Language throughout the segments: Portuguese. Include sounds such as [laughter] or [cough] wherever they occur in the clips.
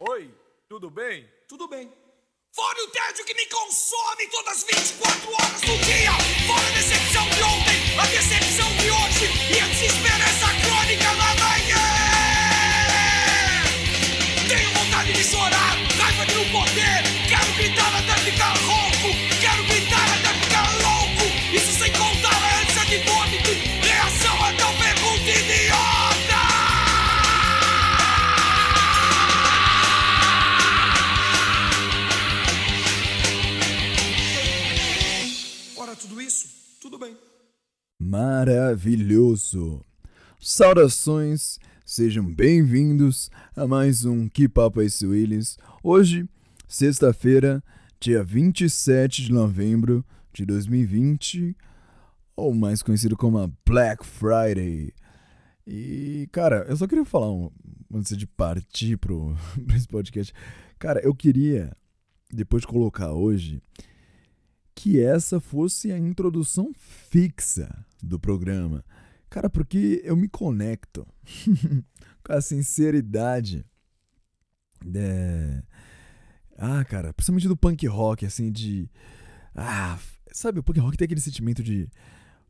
Oi, tudo bem? Tudo bem. Fora o tédio que me consome todas as 24 horas do dia. Fora a decepção de ontem, a decepção de hoje e a desesperança crônica na manhã. Tenho vontade de chorar, raiva de não poder. Maravilhoso! Saudações, sejam bem-vindos a mais um Que Papo é esse Willis. Hoje, sexta-feira, dia 27 de novembro de 2020, ou mais conhecido como a Black Friday. E, cara, eu só queria falar um, antes de partir pro, [laughs] esse podcast. Cara, eu queria, depois de colocar hoje, que essa fosse a introdução fixa do programa. Cara, porque eu me conecto [laughs] com a sinceridade. É... Ah, cara, principalmente do punk rock, assim, de. Ah, sabe, o punk rock tem aquele sentimento de.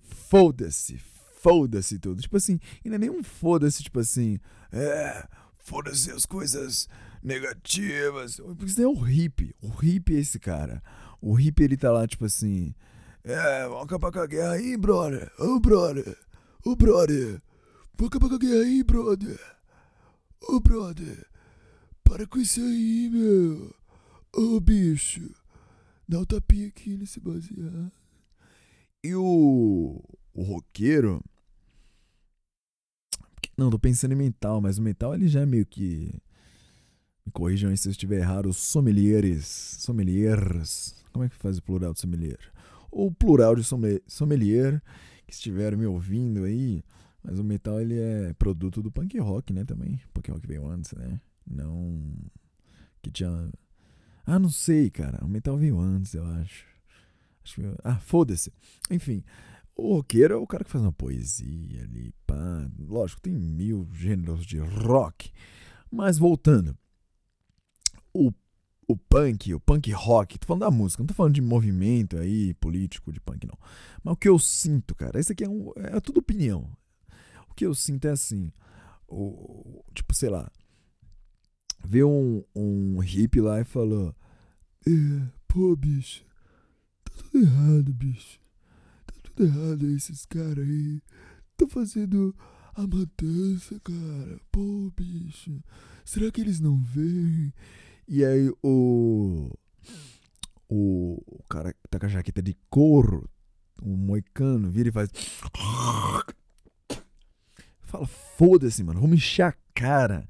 Foda-se, foda-se tudo. Tipo assim, e não é um foda-se, tipo assim. É, foda-se as coisas negativas. Porque isso é o hippie. O hippie é esse cara. O hippie ele tá lá, tipo assim. É, vamos acabar com a guerra aí, brother. Ô, brother. Ô, brother. Vamos acabar com a guerra aí, brother. Ô, brother. Para com isso aí, meu. Ô, bicho. Dá um tapinha aqui nesse baseado. E o. O roqueiro. Não, tô pensando em mental, mas o mental ele já é meio que. Me corrijam aí se eu estiver errado. Os sommeliers. Sommeliers. Como é que faz o plural de sommelier? Ou o plural de sommelier, sommelier que estiveram me ouvindo aí. Mas o metal ele é produto do punk rock, né? Também. Punk rock veio antes, né? Não. Que tinha. Ah, não sei, cara. O metal veio antes, eu acho. acho que... Ah, foda-se. Enfim. O roqueiro é o cara que faz uma poesia ali, pá. Lógico, tem mil gêneros de rock. Mas voltando. O, o punk, o punk rock, tô falando da música, não tô falando de movimento aí, político, de punk, não. Mas o que eu sinto, cara, isso aqui é, um, é tudo opinião. O que eu sinto é assim, o, tipo, sei lá, ver um, um hippie lá e falou, é, pô, bicho, tá tudo errado, bicho. Tá tudo errado esses caras aí. Tô fazendo a matança, cara. Pô, bicho. Será que eles não veem? E aí o. O, o cara que tá com a jaqueta de couro, o moicano, vira e faz. Fala, foda-se, mano, vamos encher a cara.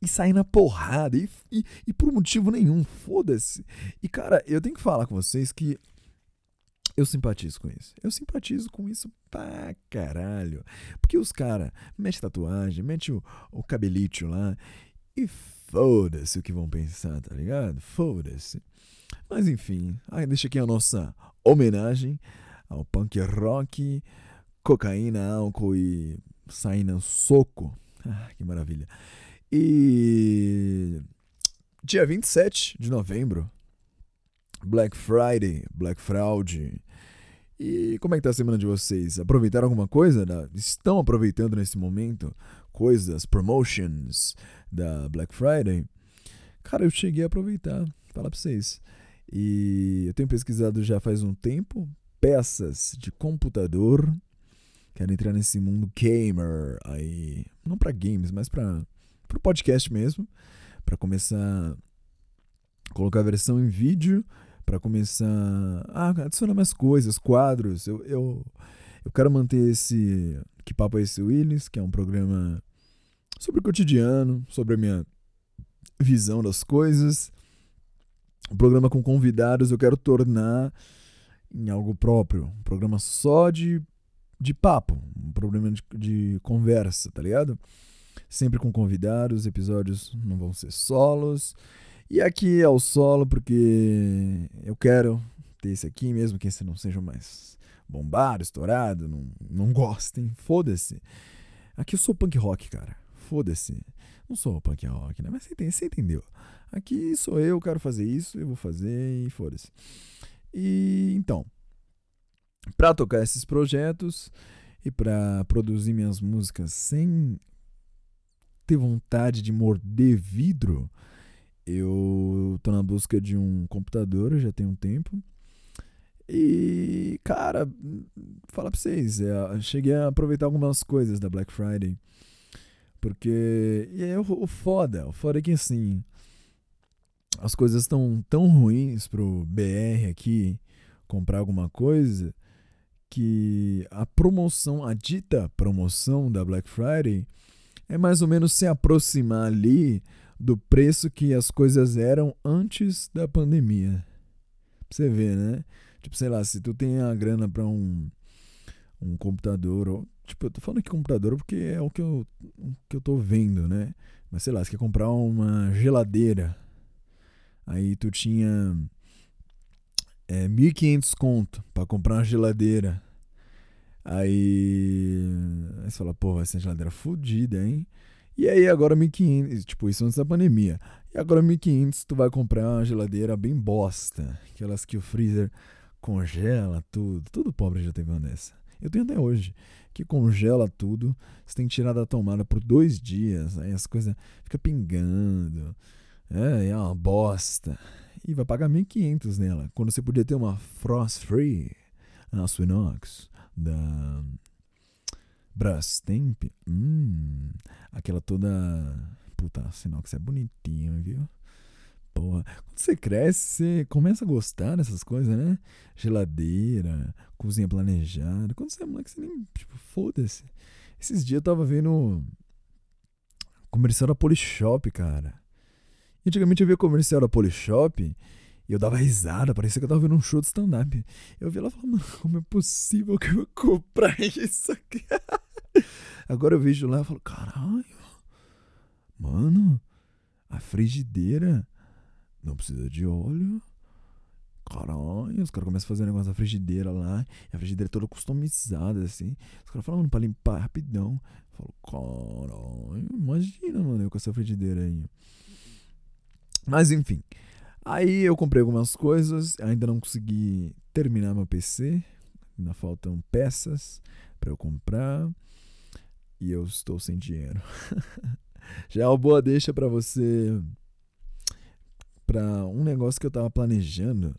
E sair na porrada. E, e, e por motivo nenhum, foda-se. E cara, eu tenho que falar com vocês que eu simpatizo com isso. Eu simpatizo com isso pra caralho. Porque os caras metem tatuagem, metem o, o cabelito lá e foda-se o que vão pensar, tá ligado? Foda-se. Mas enfim, aí deixa aqui a nossa homenagem ao punk rock, cocaína, álcool e sair no soco. Ah, que maravilha. E dia 27 de novembro, Black Friday, Black Fraud. E como é que tá a semana de vocês? Aproveitaram alguma coisa? Estão aproveitando nesse momento coisas, promotions da Black Friday? Cara, eu cheguei a aproveitar, falar pra vocês. E eu tenho pesquisado já faz um tempo peças de computador. Quero entrar nesse mundo gamer aí, não para games, mas para o podcast mesmo, para começar a colocar a versão em vídeo para começar a adicionar mais coisas, quadros. Eu, eu, eu quero manter esse Que Papo é esse Willis, que é um programa sobre o cotidiano, sobre a minha visão das coisas. Um programa com convidados eu quero tornar em algo próprio. Um programa só de, de papo, um programa de, de conversa, tá ligado? Sempre com convidados, episódios não vão ser solos. E aqui é o solo porque eu quero ter esse aqui, mesmo que esse não seja mais bombado, estourado, não, não gostem, foda-se. Aqui eu sou punk rock, cara. Foda-se. Não sou o punk rock, né? Mas você, entendeu. Aqui sou eu, quero fazer isso, eu vou fazer e foda-se. E então, para tocar esses projetos e para produzir minhas músicas sem ter vontade de morder vidro, eu tô na busca de um computador já tem um tempo. E, cara, falar pra vocês, é, cheguei a aproveitar algumas coisas da Black Friday. Porque. E é o, foda, o foda é que assim. As coisas estão tão ruins pro BR aqui comprar alguma coisa que a promoção, a dita promoção da Black Friday é mais ou menos se aproximar ali do preço que as coisas eram antes da pandemia. Pra você ver, né? Tipo, sei lá, se tu tem a grana pra um, um computador, ou, tipo, eu tô falando aqui computador porque é o que eu, o que eu tô vendo, né? Mas sei lá, você quer comprar uma geladeira, aí tu tinha é, 1.500 conto pra comprar uma geladeira. Aí, aí você fala, pô, vai ser uma geladeira fodida, hein? E aí agora 1.500, tipo, isso antes da pandemia. E agora 1.500 tu vai comprar uma geladeira bem bosta. Aquelas que o freezer congela tudo. Todo pobre já teve uma dessa. Eu tenho até hoje. Que congela tudo. Você tem que tirar da tomada por dois dias. Aí as coisas ficam pingando. É, é uma bosta. E vai pagar 1.500 nela. Quando você podia ter uma Frost Free aço inox da Brastemp. Hum, aquela toda. Puta, aço inox é bonitinho, viu? Porra, quando você cresce, você começa a gostar dessas coisas, né? Geladeira, cozinha planejada. Quando você é moleque, você nem. Tipo, foda-se. Esses dias eu tava vendo comercial da Polishop, cara. E antigamente eu via comercial da Polishop e eu dava risada, parecia que eu tava vendo um show de stand-up. Eu vi ela falando, mano, como é possível que eu vou comprar [laughs] isso aqui? Agora eu vejo lá e falo, caralho, mano, a frigideira não precisa de óleo. Caralho, os caras começam a fazer um negócio da frigideira lá, a frigideira é toda customizada, assim. Os caras falam, pra limpar rapidão. Eu falo, caralho, imagina, mano, eu com essa frigideira aí. Mas enfim. Aí eu comprei algumas coisas, ainda não consegui terminar meu PC. Ainda faltam peças para eu comprar. E eu estou sem dinheiro. [laughs] Já é uma boa deixa para você para um negócio que eu tava planejando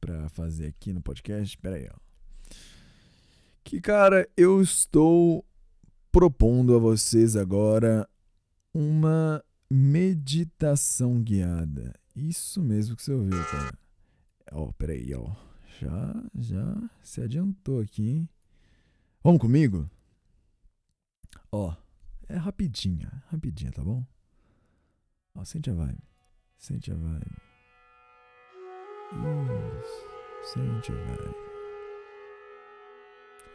para fazer aqui no podcast. Espera aí, ó. Que cara, eu estou propondo a vocês agora uma meditação guiada. Isso mesmo que você ouviu, cara. Ó, peraí, ó. Já, já se adiantou aqui, hein? Vamos comigo? Ó, é rapidinha, rapidinha, tá bom? Ó, sente a vibe. Sente a vibe. Isso. Sente a vibe.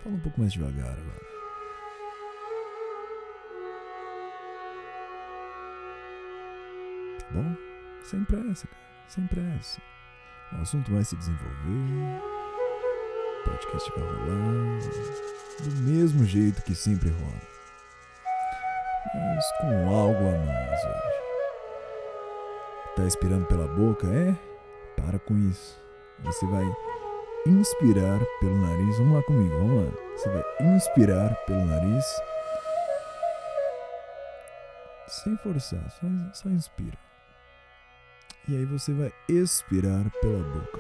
Fala um pouco mais devagar agora. Tá bom? Sem pressa, cara. Sem pressa. O assunto vai se desenvolver. O podcast vai rolar. Do mesmo jeito que sempre rola. Mas com algo a mais hoje. Tá expirando pela boca, é? Para com isso. Você vai inspirar pelo nariz. Vamos lá comigo, vamos lá. Você vai inspirar pelo nariz. Sem forçar, só, só inspira. E aí você vai expirar pela boca.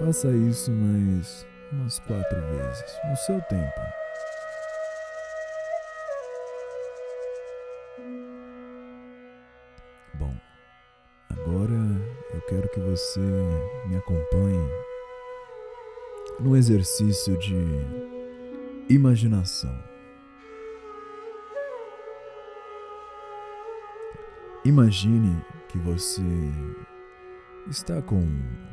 Faça isso mais umas quatro vezes, no seu tempo. Você me acompanhe no exercício de imaginação. Imagine que você está com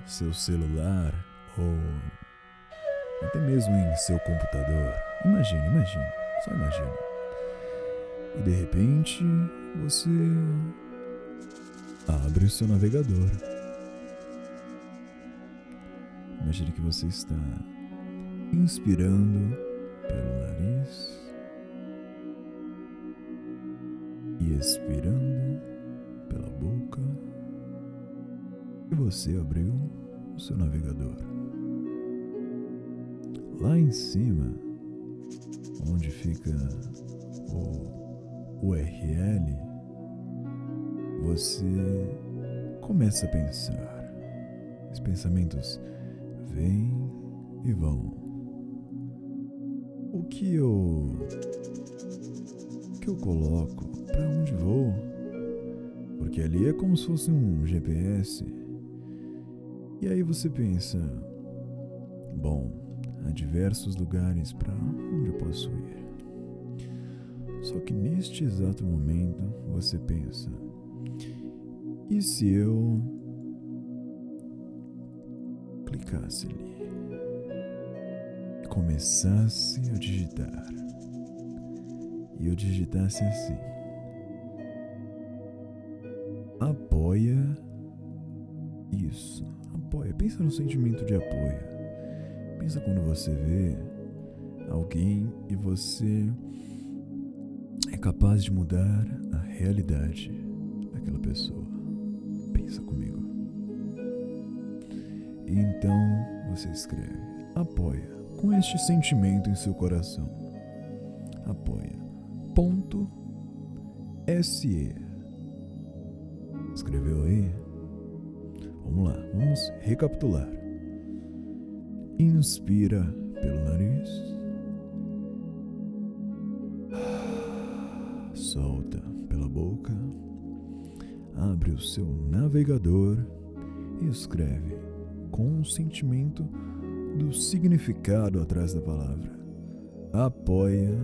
seu celular ou até mesmo em seu computador. Imagine, imagine, só imagine. E de repente você abre o seu navegador. Imagine que você está inspirando pelo nariz e expirando pela boca. E você abriu o seu navegador. Lá em cima, onde fica o URL, você começa a pensar. Os pensamentos vêm e vão. O que eu o que eu coloco? Para onde vou? Porque ali é como se fosse um GPS. E aí você pensa, bom, há diversos lugares para onde eu posso ir. Só que neste exato momento você pensa, e se eu clicasse ali e começasse a digitar? E eu digitasse assim: apoia isso, apoia. Pensa no sentimento de apoio. Pensa quando você vê alguém e você é capaz de mudar a realidade daquela pessoa. Pensa comigo. E então você escreve: apoia com este sentimento em seu coração. Apoia. Ponto SE. Escreveu aí? Vamos lá, vamos recapitular. Inspira pelo nariz. Solta pela boca. Abre o seu navegador e escreve com um sentimento do significado atrás da palavra. Apoia.se.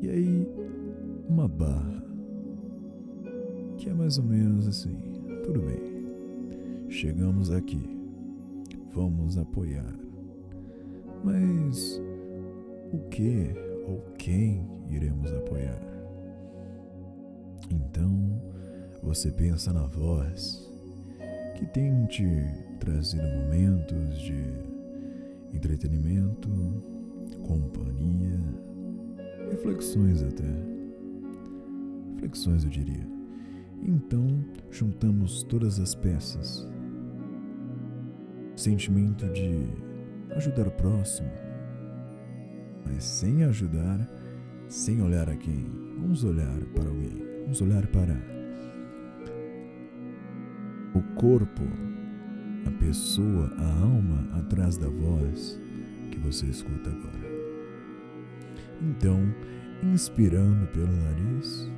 E aí, uma barra. Que é mais ou menos assim. Tudo bem. Chegamos aqui. Vamos apoiar. Mas o que ou quem iremos apoiar? Então, você pensa na voz que tem te trazido momentos de entretenimento, companhia, reflexões até. Reflexões, eu diria. Então, juntamos todas as peças. Sentimento de ajudar o próximo, mas sem ajudar, sem olhar a quem. Vamos olhar para alguém. Vamos olhar para o corpo, a pessoa, a alma atrás da voz que você escuta agora. Então, inspirando pelo nariz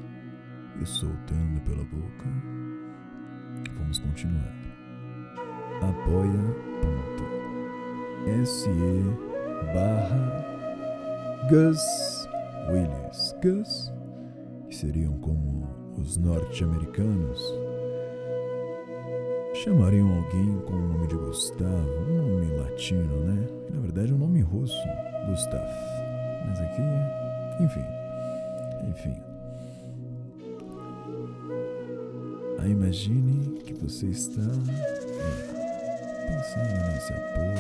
e soltando pela boca, vamos continuar. apoia.se barra Gus Willis. Gus, que seriam como os norte-americanos, chamariam alguém com o nome de Gustavo, um nome latino, né? Na verdade é um nome russo, Gustav. Mas aqui, enfim, enfim. Aí imagine que você está é, pensando nesse apoio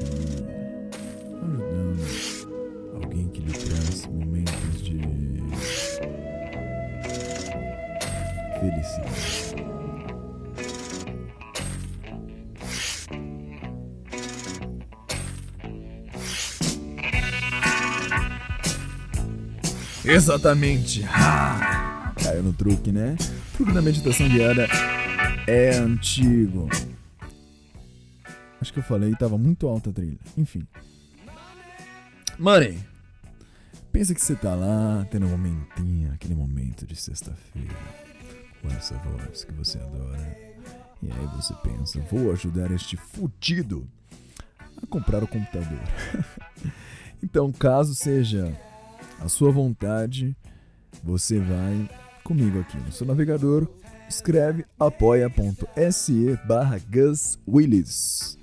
e ajudando alguém que lhe traz momentos de felicidade. Exatamente. Ah, caiu no truque, né? O truque da meditação guiada é antigo. Acho que eu falei, tava muito alta a trilha. Enfim. Money. Pensa que você tá lá, tendo um momentinho, aquele momento de sexta-feira, com essa voz que você adora. E aí você pensa, vou ajudar este fudido a comprar o computador. [laughs] então, caso seja a sua vontade, você vai comigo aqui no seu navegador, escreve apoia.se barra Gus Willis.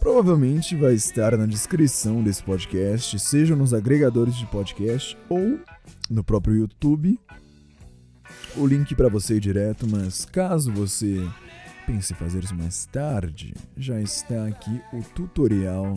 Provavelmente vai estar na descrição desse podcast, seja nos agregadores de podcast ou no próprio YouTube. o link para você direto, mas caso você pense em fazer isso mais tarde, já está aqui o tutorial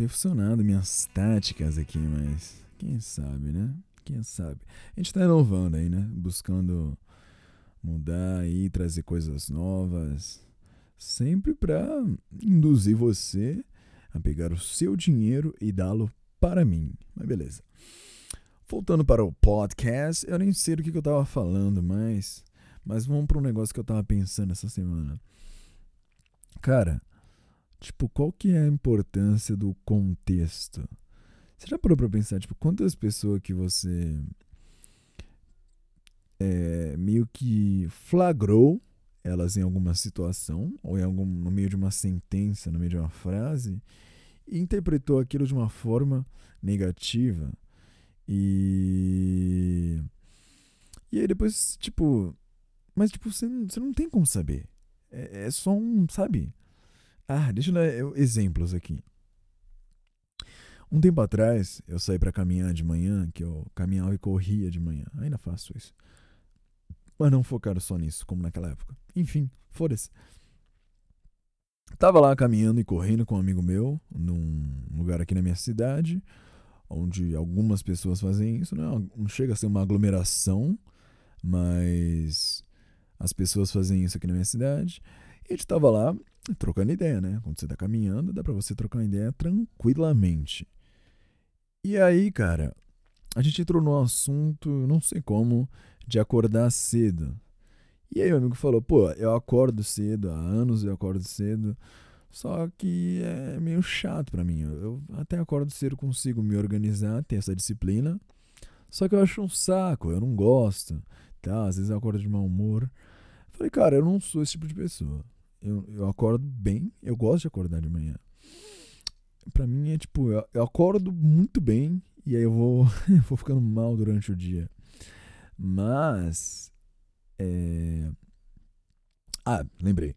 tem funcionado minhas táticas aqui, mas quem sabe, né? Quem sabe? A gente tá inovando aí, né? Buscando mudar aí, trazer coisas novas. Sempre pra induzir você a pegar o seu dinheiro e dá-lo para mim. Mas beleza. Voltando para o podcast, eu nem sei do que, que eu tava falando, mas. Mas vamos para um negócio que eu tava pensando essa semana. Cara, tipo, qual que é a importância do contexto? Você já parou pra pensar, tipo, quantas pessoas que você é, meio que flagrou elas em alguma situação, ou em algum, no meio de uma sentença, no meio de uma frase, e interpretou aquilo de uma forma negativa. E. E aí depois, tipo. Mas, tipo, você não, você não tem como saber. É, é só um, sabe? Ah, deixa eu dar exemplos aqui. Um tempo atrás, eu saí pra caminhar de manhã, que eu caminhava e corria de manhã. Ainda faço isso. Mas não focaram só nisso, como naquela época. Enfim, foda-se. Tava lá caminhando e correndo com um amigo meu, num lugar aqui na minha cidade, onde algumas pessoas fazem isso. Não, não chega a ser uma aglomeração, mas as pessoas fazem isso aqui na minha cidade. A gente tava lá trocando ideia, né? Quando você tá caminhando, dá pra você trocar ideia tranquilamente. E aí, cara, a gente entrou no assunto, não sei como, de acordar cedo. E aí meu amigo falou, pô, eu acordo cedo, há anos eu acordo cedo, só que é meio chato pra mim. Eu até acordo cedo, consigo me organizar, ter essa disciplina, só que eu acho um saco, eu não gosto, tá? Às vezes eu acordo de mau humor. Falei, cara, eu não sou esse tipo de pessoa. Eu, eu acordo bem, eu gosto de acordar de manhã. Pra mim é tipo, eu, eu acordo muito bem e aí eu vou, [laughs] eu vou ficando mal durante o dia. Mas. É... Ah, lembrei.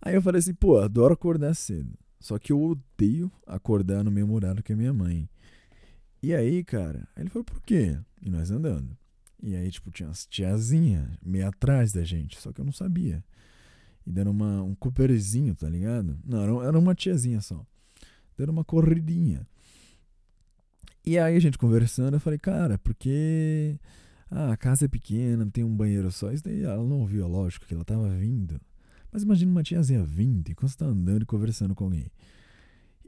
Aí eu falei assim, pô, adoro acordar cedo. Só que eu odeio acordar no mesmo horário que a minha mãe. E aí, cara, aí ele falou, por quê? E nós andando. E aí, tipo, tinha umas tiazinhas meio atrás da gente, só que eu não sabia. E dando uma, um cooperzinho, tá ligado? Não, era, uma tiazinha só. Dando uma corridinha. E aí a gente conversando, eu falei, cara, porque ah, a casa é pequena, tem um banheiro só. Isso daí ela não ouviu, lógico, que ela tava vindo. Mas imagina uma tiazinha vindo enquanto você tá andando e conversando com alguém.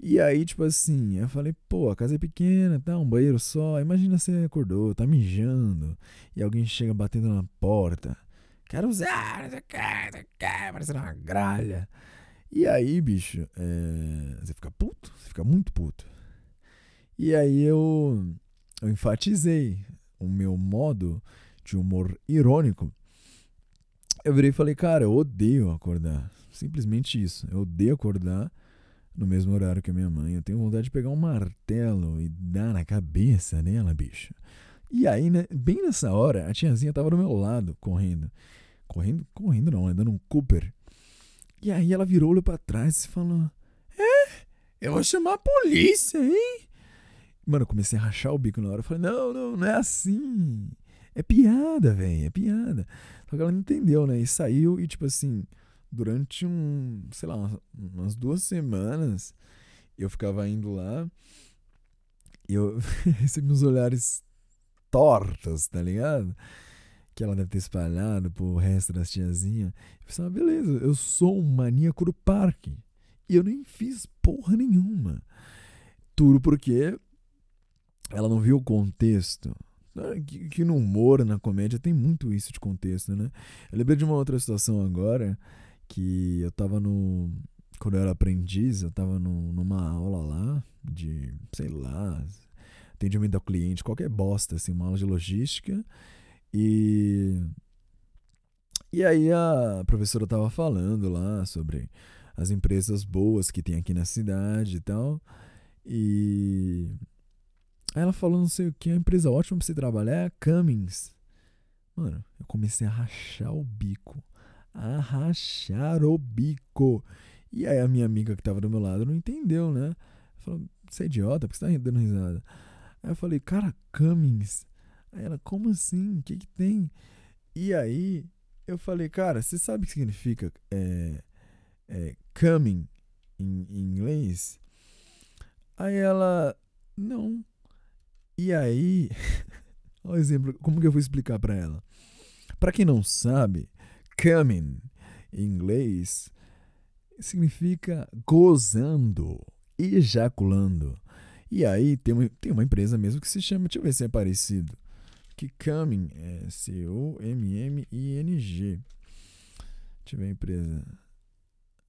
E aí, tipo assim, eu falei, pô, a casa é pequena, tá, um banheiro só. Imagina você acordou, tá mijando, e alguém chega batendo na porta. Quero usar, não sei o que, não que, parecendo uma gralha. E aí, bicho, é, você fica puto, você fica muito puto. E aí eu, eu enfatizei o meu modo de humor irônico. Eu virei e falei, cara, eu odeio acordar. Simplesmente isso. Eu odeio acordar no mesmo horário que a minha mãe. Eu tenho vontade de pegar um martelo e dar na cabeça dela, bicho. E aí, né, bem nessa hora, a tiazinha tava do meu lado, correndo. Correndo? Correndo não, né, dando um Cooper. E aí ela virou, olhou pra trás e falou: É, eu vou chamar a polícia, hein? Mano, eu comecei a rachar o bico na hora. Eu falei: Não, não, não é assim. É piada, velho, é piada. Só que ela não entendeu, né? E saiu e, tipo assim, durante um, sei lá, umas, umas duas semanas, eu ficava indo lá e eu [laughs] recebi uns olhares tortos, tá ligado? Que ela deve ter espalhado pro resto das tiazinhas. Eu pensava, ah, beleza, eu sou um maníaco do parque. E eu nem fiz porra nenhuma. Tudo porque ela não viu o contexto. Que, que no humor, na comédia, tem muito isso de contexto, né? Eu lembrei de uma outra situação agora, que eu tava no. Quando eu era aprendiz, eu tava no, numa aula lá de, sei lá, atendimento ao cliente, qualquer bosta, assim, uma aula de logística. E. E aí a professora tava falando lá sobre as empresas boas que tem aqui na cidade e tal. E. Aí ela falou não sei o que, a empresa ótima pra você trabalhar é a Cummins. Mano, eu comecei a rachar o bico. A rachar o bico. E aí a minha amiga que tava do meu lado não entendeu, né? Falou, você é idiota? Por que você tá dando risada? Aí eu falei, cara, Cummins. Aí ela, como assim? O que que tem? E aí eu falei, cara, você sabe o que significa é, é, coming em, em inglês? Aí ela, não. E aí, [laughs] olha o exemplo, como que eu vou explicar para ela? Para quem não sabe, coming em inglês significa gozando, ejaculando. E aí tem uma, tem uma empresa mesmo que se chama, deixa eu ver se é parecido. Coming é C-O-M-M-I-N-G. Deixa eu ver a empresa.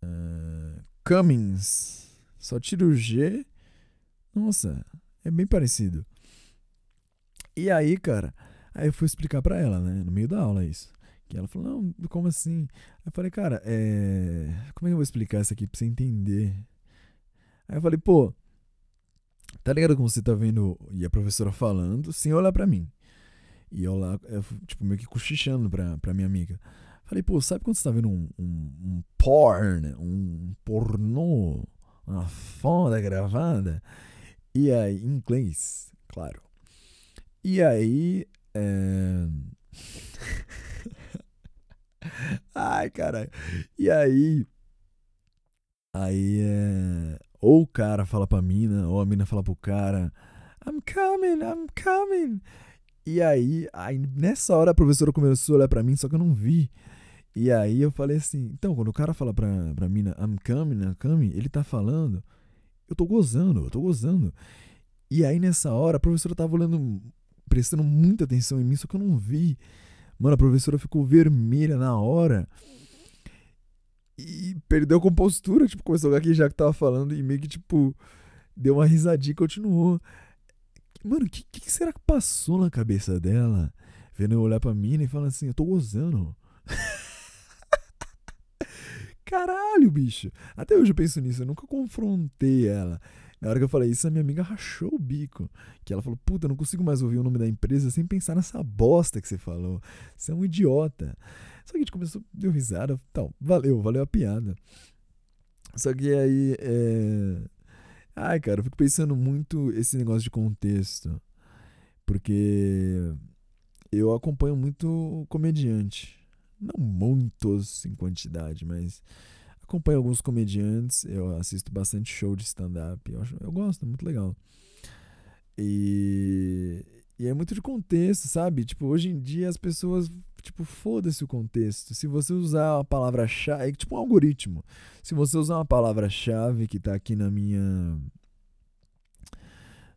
Uh, Cummins. Só tira o G. Nossa, é bem parecido. E aí, cara, aí eu fui explicar pra ela, né, no meio da aula isso. Que ela falou, não, como assim? Aí eu falei, cara, é... como é que eu vou explicar isso aqui pra você entender? Aí eu falei, pô, Tá ligado como você tá vendo e a professora falando, sem olhar para mim. E eu lá, eu, tipo, meio que cochichando pra, pra minha amiga. Falei, pô, sabe quando você tá vendo um, um, um porn, um pornô, uma foda gravada? E aí, em inglês, claro. E aí, é... [laughs] Ai, caralho. E aí, aí é ou o cara fala pra mina, ou a mina fala pro cara, I'm coming, I'm coming. E aí, aí, nessa hora a professora começou a olhar pra mim, só que eu não vi. E aí eu falei assim, então, quando o cara fala pra, pra mina, I'm coming, I'm coming, ele tá falando, eu tô gozando, eu tô gozando. E aí nessa hora a professora tava olhando, prestando muita atenção em mim, só que eu não vi. Mano, a professora ficou vermelha na hora e perdeu a compostura, tipo, começou a já que tava falando e meio que, tipo, deu uma risadinha e continuou. Mano, o que, que, será que passou na cabeça dela? Vendo eu olhar pra mina e falando assim, eu tô gozando. [laughs] Caralho, bicho. Até hoje eu penso nisso, eu nunca confrontei ela. Na hora que eu falei isso, a minha amiga rachou o bico. Que ela falou, puta, eu não consigo mais ouvir o nome da empresa sem pensar nessa bosta que você falou. Você é um idiota. Só que a gente começou, deu risada, tal, valeu, valeu a piada. Só que aí, é... Ai, cara, eu fico pensando muito esse negócio de contexto. Porque eu acompanho muito comediante. Não muitos em quantidade, mas acompanho alguns comediantes. Eu assisto bastante show de stand-up. Eu, eu gosto, é muito legal. E, e é muito de contexto, sabe? Tipo, hoje em dia as pessoas Tipo, foda-se o contexto. Se você usar a palavra-chave. É tipo um algoritmo. Se você usar uma palavra-chave que tá aqui na minha.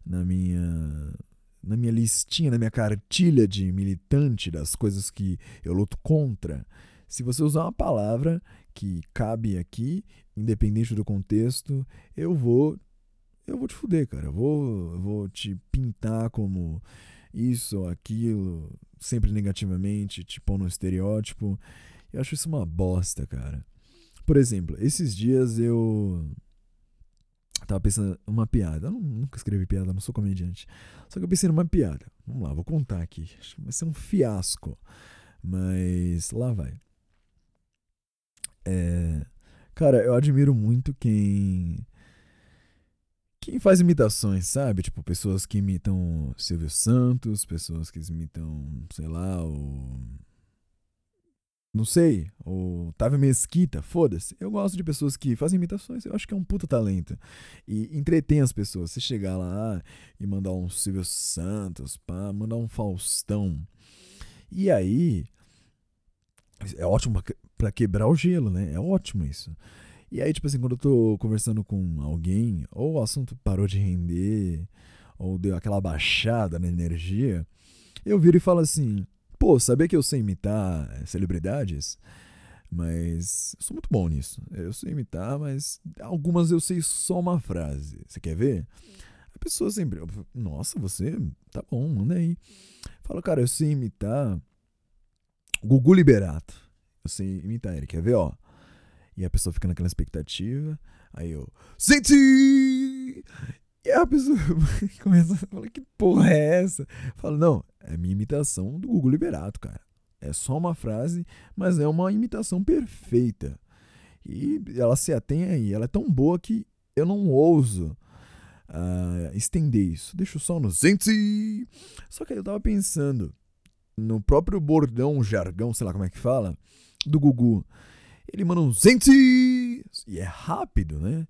Na minha. Na minha listinha, na minha cartilha de militante das coisas que eu luto contra. Se você usar uma palavra que cabe aqui, independente do contexto, eu vou. Eu vou te fuder, cara. Eu vou, eu vou te pintar como isso ou aquilo, sempre negativamente, tipo no estereótipo. Eu acho isso uma bosta, cara. Por exemplo, esses dias eu tava pensando uma piada. Eu nunca escrevi piada, não sou comediante. Só que eu pensei numa piada. Vamos lá, vou contar aqui. Vai ser um fiasco. Mas lá vai. É, cara, eu admiro muito quem quem faz imitações, sabe? Tipo, pessoas que imitam Silvio Santos, pessoas que imitam, sei lá, o. Não sei, o Távio Mesquita, foda-se. Eu gosto de pessoas que fazem imitações, eu acho que é um puta talento. E entretém as pessoas. Você chegar lá e mandar um Silvio Santos, pá, mandar um Faustão. E aí. É ótimo para quebrar o gelo, né? É ótimo isso. E aí, tipo assim, quando eu tô conversando com alguém, ou o assunto parou de render, ou deu aquela baixada na energia, eu viro e falo assim: pô, sabia que eu sei imitar celebridades? Mas eu sou muito bom nisso. Eu sei imitar, mas algumas eu sei só uma frase. Você quer ver? A pessoa sempre, nossa, você tá bom, manda aí. Fala, cara, eu sei imitar Gugu Liberato. Eu sei imitar ele, quer ver, ó? E a pessoa fica naquela expectativa. Aí eu. Sente! E a pessoa [laughs] começa a falar: que porra é essa? Fala, não, é minha imitação do Gugu Liberato, cara. É só uma frase, mas é uma imitação perfeita. E ela se atém aí. Ela é tão boa que eu não ouso uh, estender isso. Deixa só no sente! Só que eu tava pensando no próprio bordão, jargão, sei lá como é que fala, do Gugu. Ele manda um sente! E é rápido, né?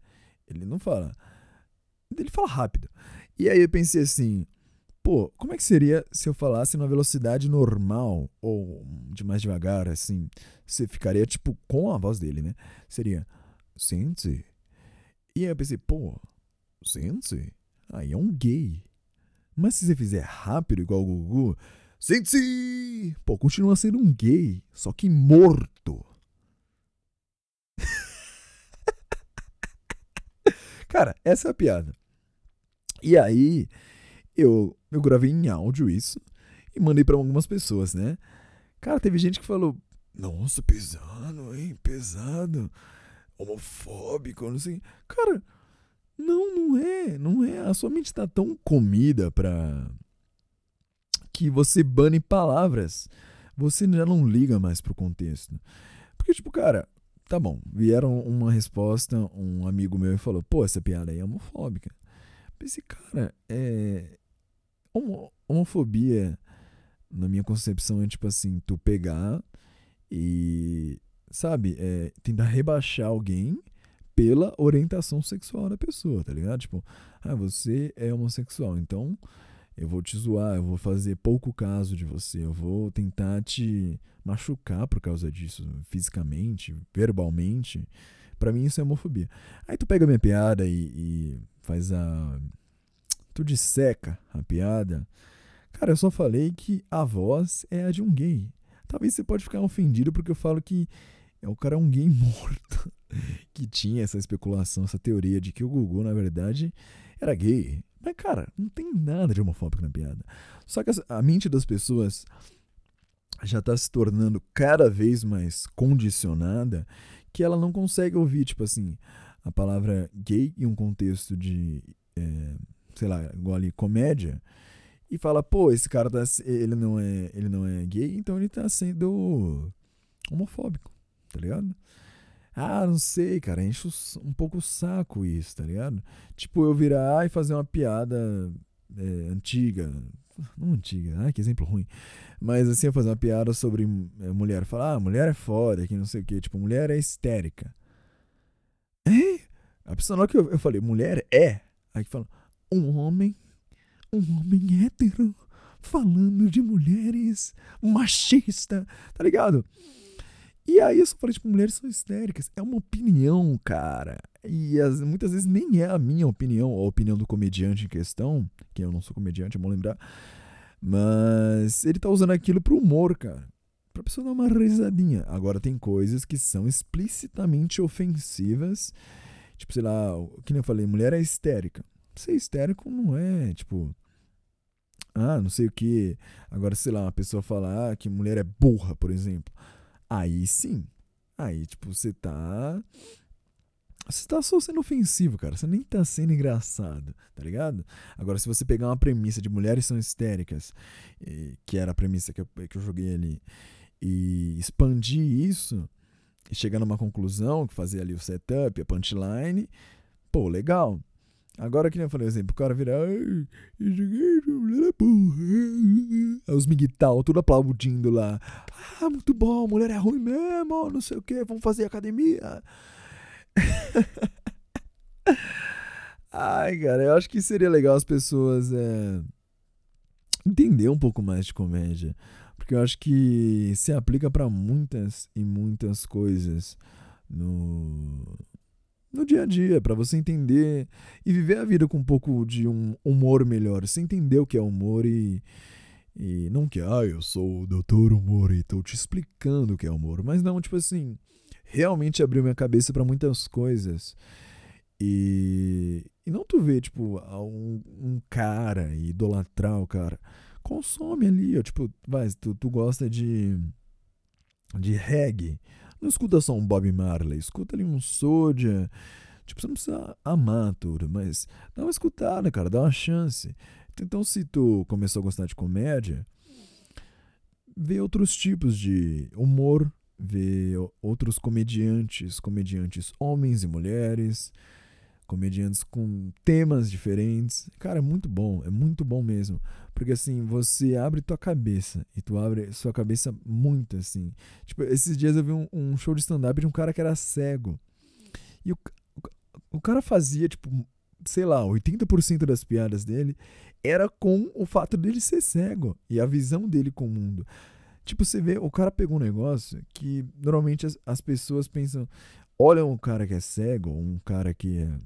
Ele não fala. Ele fala rápido. E aí eu pensei assim, pô, como é que seria se eu falasse na velocidade normal ou de mais devagar, assim? Você ficaria tipo com a voz dele, né? Seria sente. E aí eu pensei, pô, sente? Aí é um gay. Mas se você fizer rápido igual o Gugu, sente! Pô, continua sendo um gay, só que morto. Cara, essa é a piada. E aí, eu, eu gravei em áudio isso e mandei para algumas pessoas, né? Cara, teve gente que falou: Nossa, pesado, hein? Pesado. Homofóbico, não sei. Cara, não, não é. Não é. A sua mente está tão comida pra. que você bane palavras. Você já não liga mais pro contexto. Porque, tipo, cara, tá bom. Vieram uma resposta, um amigo meu falou: pô, essa piada aí é homofóbica. Pensei, cara, é. Homofobia, na minha concepção, é tipo assim: tu pegar e. Sabe? É, tentar rebaixar alguém pela orientação sexual da pessoa, tá ligado? Tipo, ah, você é homossexual, então eu vou te zoar, eu vou fazer pouco caso de você, eu vou tentar te machucar por causa disso, fisicamente, verbalmente. Para mim isso é homofobia. Aí tu pega a minha piada e, e faz a. Tu disseca a piada. Cara, eu só falei que a voz é a de um gay. Talvez você pode ficar ofendido porque eu falo que é o cara é um gay [laughs] morto. que tinha essa especulação, essa teoria de que o Gugu, na verdade, era gay. Mas, cara, não tem nada de homofóbico na piada. Só que a mente das pessoas já está se tornando cada vez mais condicionada que ela não consegue ouvir, tipo assim, a palavra gay em um contexto de, é, sei lá, igual ali, comédia, e fala, pô, esse cara tá, ele não é, ele não é gay, então ele tá sendo homofóbico, tá ligado? Ah, não sei, cara, enche um pouco o saco isso, tá ligado? Tipo, eu virar e fazer uma piada é, antiga. Não antiga, ai que exemplo ruim. Mas assim, eu fazer uma piada sobre é, mulher. Falar, ah, mulher é foda, que não sei o que. Tipo, mulher é histérica. É? A pessoa, na que eu, eu falei, mulher é. Aí que fala, um homem, um homem hétero, falando de mulheres machista, tá ligado? E aí eu só falei, tipo, mulheres são histéricas. É uma opinião, cara. E as, muitas vezes nem é a minha opinião, a opinião do comediante em questão, que eu não sou comediante, é bom lembrar. Mas ele tá usando aquilo pro humor, cara. Pra pessoa dar uma risadinha. Agora tem coisas que são explicitamente ofensivas. Tipo, sei lá, que nem eu falei, mulher é histérica. Ser histérico não é, tipo. Ah, não sei o que. Agora, sei lá, uma pessoa falar que mulher é burra, por exemplo. Aí sim. Aí, tipo, você tá. Você tá só sendo ofensivo, cara. Você nem tá sendo engraçado, tá ligado? Agora, se você pegar uma premissa de mulheres são histéricas, que era a premissa que eu, que eu joguei ali, e expandir isso, e chegar numa conclusão, que fazer ali o setup, a punchline, pô, legal. Agora que nem eu falei, exemplo, o cara vira. É. Os miguital, tudo aplaudindo lá. Ah, muito bom, mulher é ruim mesmo, não sei o que, vamos fazer academia. [laughs] Ai, cara, eu acho que seria legal as pessoas é, entender um pouco mais de comédia. Porque eu acho que se aplica para muitas e muitas coisas no no dia a dia, para você entender e viver a vida com um pouco de um humor melhor. Você entender o que é humor e, e não que, ah, eu sou o doutor humor e tô te explicando o que é humor, mas não, tipo assim, realmente abriu minha cabeça para muitas coisas. E, e não tu vê, tipo, um, um cara idolatrar o cara. Consome ali, ó, tipo, vai, tu, tu gosta de de reggae, não escuta só um Bob Marley, escuta ali um Soulja. Tipo, você não precisa amar tudo, mas dá uma escutada, cara, dá uma chance. Então, se tu começou a gostar de comédia, vê outros tipos de humor, vê outros comediantes, comediantes homens e mulheres, comediantes com temas diferentes. Cara, é muito bom, é muito bom mesmo. Porque assim, você abre tua cabeça e tu abre sua cabeça muito assim. Tipo, esses dias eu vi um, um show de stand-up de um cara que era cego. E o, o cara fazia, tipo, sei lá, 80% das piadas dele era com o fato dele ser cego e a visão dele com o mundo. Tipo, você vê, o cara pegou um negócio que normalmente as, as pessoas pensam, olham um cara que é cego, um cara que é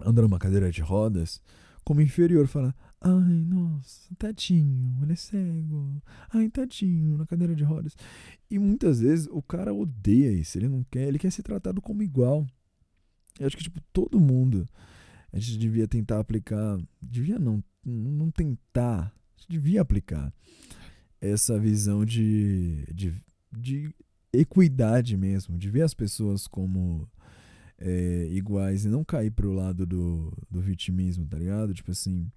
anda numa cadeira de rodas, como inferior, fala: Ai, nossa, tadinho, ele é cego. Ai, tadinho, na cadeira de rodas. E muitas vezes o cara odeia isso, ele não quer, ele quer ser tratado como igual. Eu acho que, tipo, todo mundo, a gente devia tentar aplicar, devia não, não tentar, devia aplicar essa visão de, de, de equidade mesmo, de ver as pessoas como é, iguais e não cair pro lado do, do vitimismo, tá ligado? Tipo assim,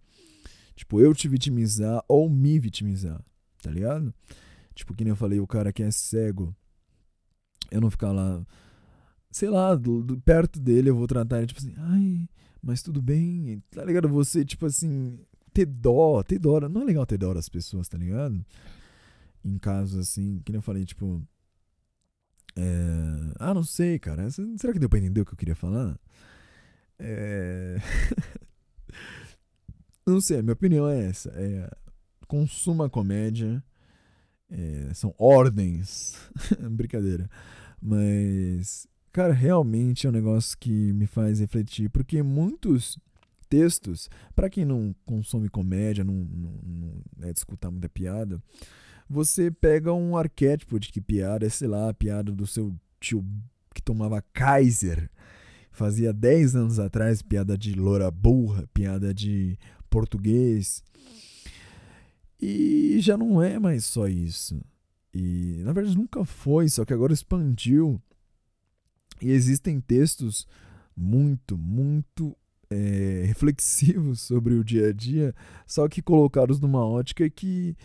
tipo, eu te vitimizar ou me vitimizar, tá ligado? Tipo, que nem eu falei, o cara que é cego, eu não ficar lá, sei lá, do, do, perto dele eu vou tratar ele, tipo assim, ai, mas tudo bem, tá ligado? Você, tipo assim, ter dó, ter dó, não é legal ter dó das pessoas, tá ligado? Em casos assim, que nem eu falei, tipo, é... Ah, não sei, cara. Será que deu pra entender o que eu queria falar? É... [laughs] não sei, a minha opinião é essa. É... Consuma comédia. É... São ordens. [laughs] Brincadeira. Mas, cara, realmente é um negócio que me faz refletir. Porque muitos textos, para quem não consome comédia, não, não, não é de escutar muita piada você pega um arquétipo de que piada é, sei lá, a piada do seu tio que tomava Kaiser. Fazia 10 anos atrás, piada de loura burra, piada de português. E já não é mais só isso. E na verdade nunca foi, só que agora expandiu. E existem textos muito, muito é, [laughs] reflexivos sobre o dia a dia, só que colocados numa ótica que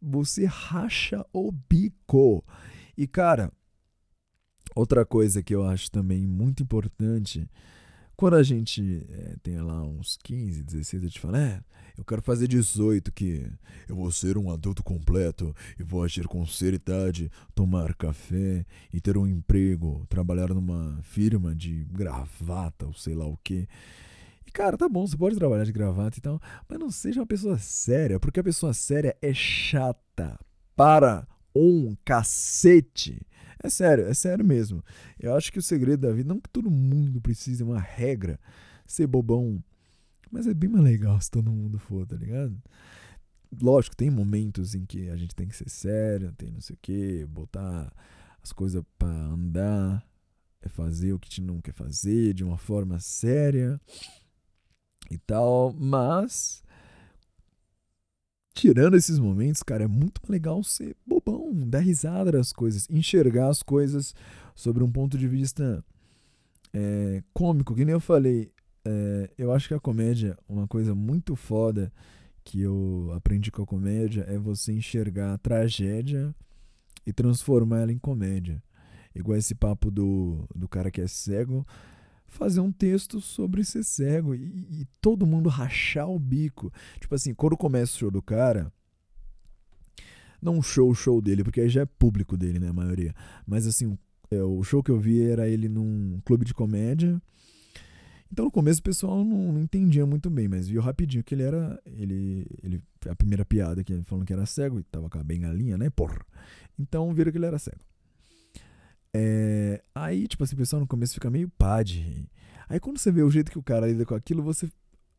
você racha o bico. E cara, outra coisa que eu acho também muito importante, quando a gente é, tem lá uns 15, 16, a gente fala, é, eu quero fazer 18, que eu vou ser um adulto completo e vou agir com seriedade, tomar café e ter um emprego, trabalhar numa firma de gravata ou sei lá o que. E, cara, tá bom, você pode trabalhar de gravata e tal, mas não seja uma pessoa séria, porque a pessoa séria é chata para um cacete. É sério, é sério mesmo. Eu acho que o segredo da vida, não que todo mundo precise uma regra, ser bobão, mas é bem mais legal se todo mundo for, tá ligado? Lógico, tem momentos em que a gente tem que ser sério, tem não sei o que, botar as coisas para andar, é fazer o que a gente não quer fazer de uma forma séria e tal, mas tirando esses momentos, cara, é muito legal ser bobão, dar risada das coisas, enxergar as coisas sobre um ponto de vista é, cômico, que nem eu falei. É, eu acho que a comédia, uma coisa muito foda que eu aprendi com a comédia é você enxergar a tragédia e transformar ela em comédia. Igual esse papo do, do cara que é cego fazer um texto sobre ser cego e, e, todo mundo rachar o bico. Tipo assim, quando começa o show do cara, não um show, show dele, porque aí já é público dele, né, a maioria. Mas assim, é, o show que eu vi era ele num clube de comédia. Então no começo o pessoal não, não entendia muito bem, mas viu rapidinho que ele era. Ele, ele, a primeira piada que ele falou que era cego e tava com a bengalinha, né? Porra. Então viram que ele era cego. É, aí, tipo assim, o pessoal no começo fica meio pá de. Aí quando você vê o jeito que o cara lida com aquilo, você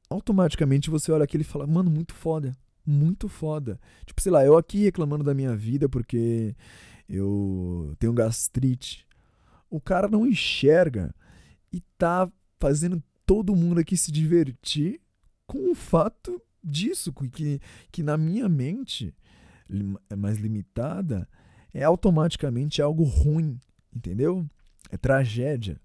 automaticamente você olha aquilo e fala, mano, muito foda. Muito foda. Tipo, sei lá, eu aqui reclamando da minha vida porque eu tenho gastrite. O cara não enxerga e tá fazendo todo mundo aqui se divertir com o fato disso, que, que na minha mente mais limitada, é automaticamente algo ruim, entendeu? É tragédia.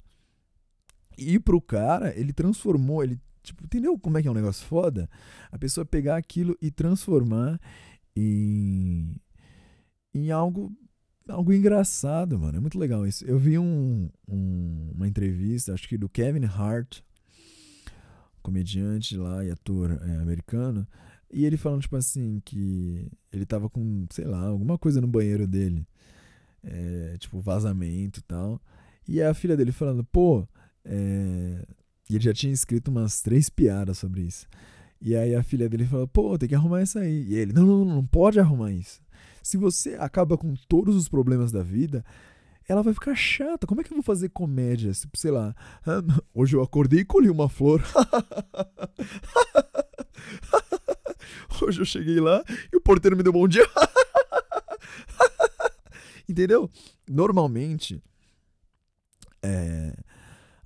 E pro cara, ele transformou, ele, tipo, entendeu como é que é um negócio foda? A pessoa pegar aquilo e transformar em, em algo algo engraçado, mano. É muito legal isso. Eu vi um, um, uma entrevista, acho que do Kevin Hart, comediante lá e ator é, americano, e ele falando, tipo assim, que ele tava com, sei lá, alguma coisa no banheiro dele, é, tipo vazamento e tal. E a filha dele falando, pô, é... e ele já tinha escrito umas três piadas sobre isso. E aí a filha dele falou, pô, tem que arrumar isso aí. E ele, não, não, não, não pode arrumar isso. Se você acaba com todos os problemas da vida, ela vai ficar chata. Como é que eu vou fazer comédia? Sei lá, [laughs] hoje eu acordei e colhi uma flor. [laughs] Hoje eu cheguei lá e o porteiro me deu bom dia. [laughs] Entendeu? Normalmente, é,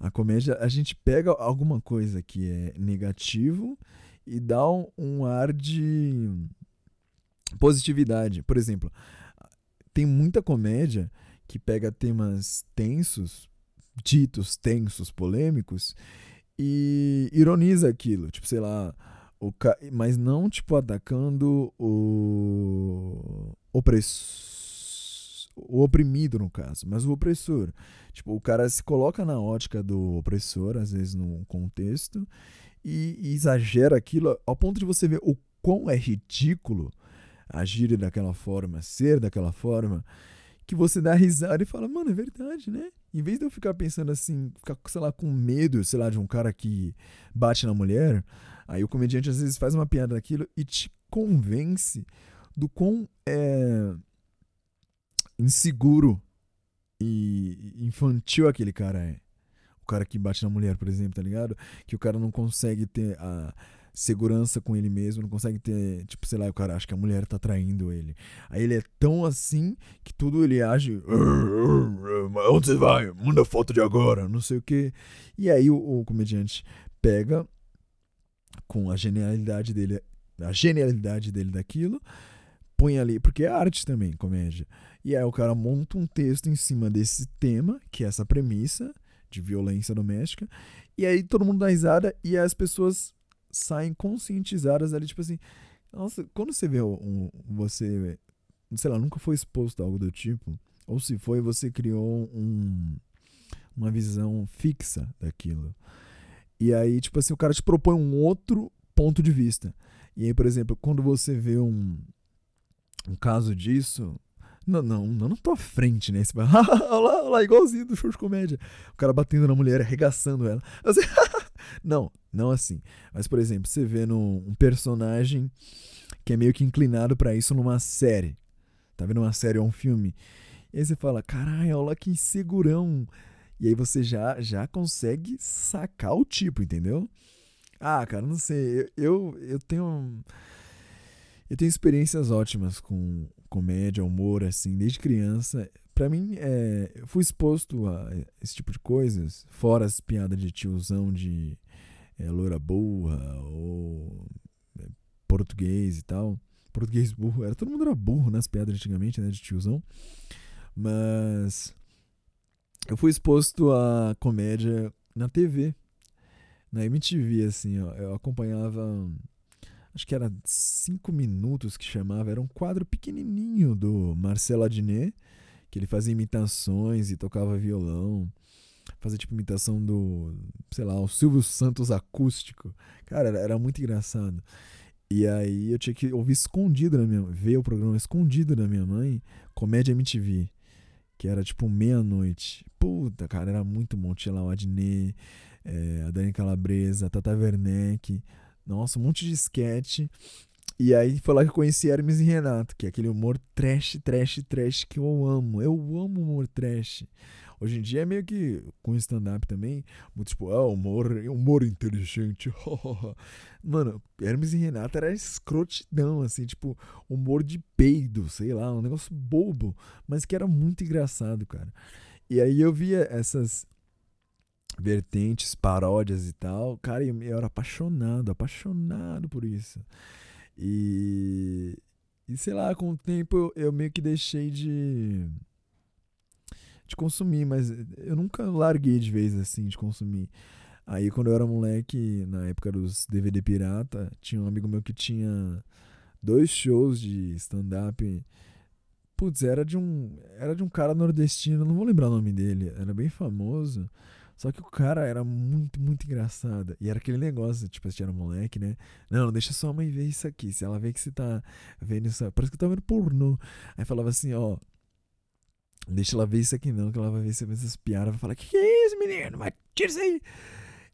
a comédia, a gente pega alguma coisa que é negativo e dá um, um ar de positividade. Por exemplo, tem muita comédia que pega temas tensos, ditos tensos, polêmicos, e ironiza aquilo. Tipo, sei lá, o ca... mas não tipo atacando o opressor o oprimido no caso, mas o opressor. Tipo, o cara se coloca na ótica do opressor, às vezes num contexto, e, e exagera aquilo ao ponto de você ver o quão é ridículo agir daquela forma, ser daquela forma, que você dá risada e fala, mano, é verdade, né? Em vez de eu ficar pensando assim, ficar, sei lá, com medo, sei lá, de um cara que bate na mulher, aí o comediante às vezes faz uma piada daquilo e te convence do quão é, inseguro e infantil aquele cara é. O cara que bate na mulher, por exemplo, tá ligado? Que o cara não consegue ter a segurança com ele mesmo, não consegue ter, tipo, sei lá, o cara acha que a mulher tá traindo ele. Aí ele é tão assim que tudo ele age. Onde você vai? Manda foto de agora, não sei o que. E aí o, o comediante pega com a genialidade dele, a genialidade dele daquilo, põe ali, porque é arte também, comédia. E aí o cara monta um texto em cima desse tema, que é essa premissa de violência doméstica, e aí todo mundo dá risada e as pessoas saem conscientizadas ali, tipo assim, nossa, quando você vê um, você, sei lá, nunca foi exposto a algo do tipo, ou se foi, você criou um, uma visão fixa daquilo. E aí, tipo assim, o cara te propõe um outro ponto de vista. E aí, por exemplo, quando você vê um, um caso disso, não, não, não na tua frente, né? Você [laughs] vai, olha lá, olha lá, igualzinho do show de comédia. O cara batendo na mulher, arregaçando ela. Você, [laughs] [laughs] não, não assim. Mas, por exemplo, você vê um personagem que é meio que inclinado para isso numa série. Tá vendo uma série ou um filme? E aí você fala, caralho, olha que insegurão. E aí você já, já consegue sacar o tipo, entendeu? Ah, cara, não sei. Eu, eu, eu tenho. Eu tenho experiências ótimas com comédia, humor, assim, desde criança. Para mim, é, eu fui exposto a esse tipo de coisas, fora as piadas de tiozão de é, loira burra ou é, português e tal. Português burro, era, todo mundo era burro nas piadas antigamente, né, de tiozão. Mas eu fui exposto a comédia na TV, na MTV, assim, ó, eu acompanhava acho que era cinco minutos que chamava, era um quadro pequenininho do Marcelo Adnet, que ele fazia imitações e tocava violão, fazia tipo imitação do, sei lá, o Silvio Santos acústico. Cara, era, era muito engraçado. E aí eu tinha que ouvir escondido na minha, ver o programa escondido da minha mãe, Comédia MTV, que era tipo meia-noite. Puta, cara, era muito bom. Tinha lá o Adnet, é, a Dani Calabresa, a Tata Werneck, nossa, um monte de sketch. E aí foi lá que eu conheci Hermes e Renato, que é aquele humor trash, trash, trash que eu amo. Eu amo humor trash. Hoje em dia é meio que com stand-up também, muito tipo, ah, humor, humor inteligente. [laughs] Mano, Hermes e Renato era escrotidão, assim, tipo, humor de peido, sei lá, um negócio bobo, mas que era muito engraçado, cara. E aí eu via essas vertentes, paródias e tal. Cara, eu era apaixonado, apaixonado por isso. E, e sei lá, com o tempo eu, eu meio que deixei de de consumir, mas eu nunca larguei de vez assim de consumir. Aí quando eu era moleque, na época dos DVD pirata, tinha um amigo meu que tinha dois shows de stand-up. Putz, era de um. Era de um cara nordestino, não vou lembrar o nome dele, era bem famoso. Só que o cara era muito, muito engraçado. E era aquele negócio, tipo, você era moleque, né? Não, deixa sua mãe ver isso aqui. Se ela vê que você tá vendo isso, parece que eu tá vendo pornô. Aí falava assim, ó, deixa ela ver isso aqui não, que ela vai ver essas piadas, vai falar, que que é isso, menino? Vai, tira isso aí.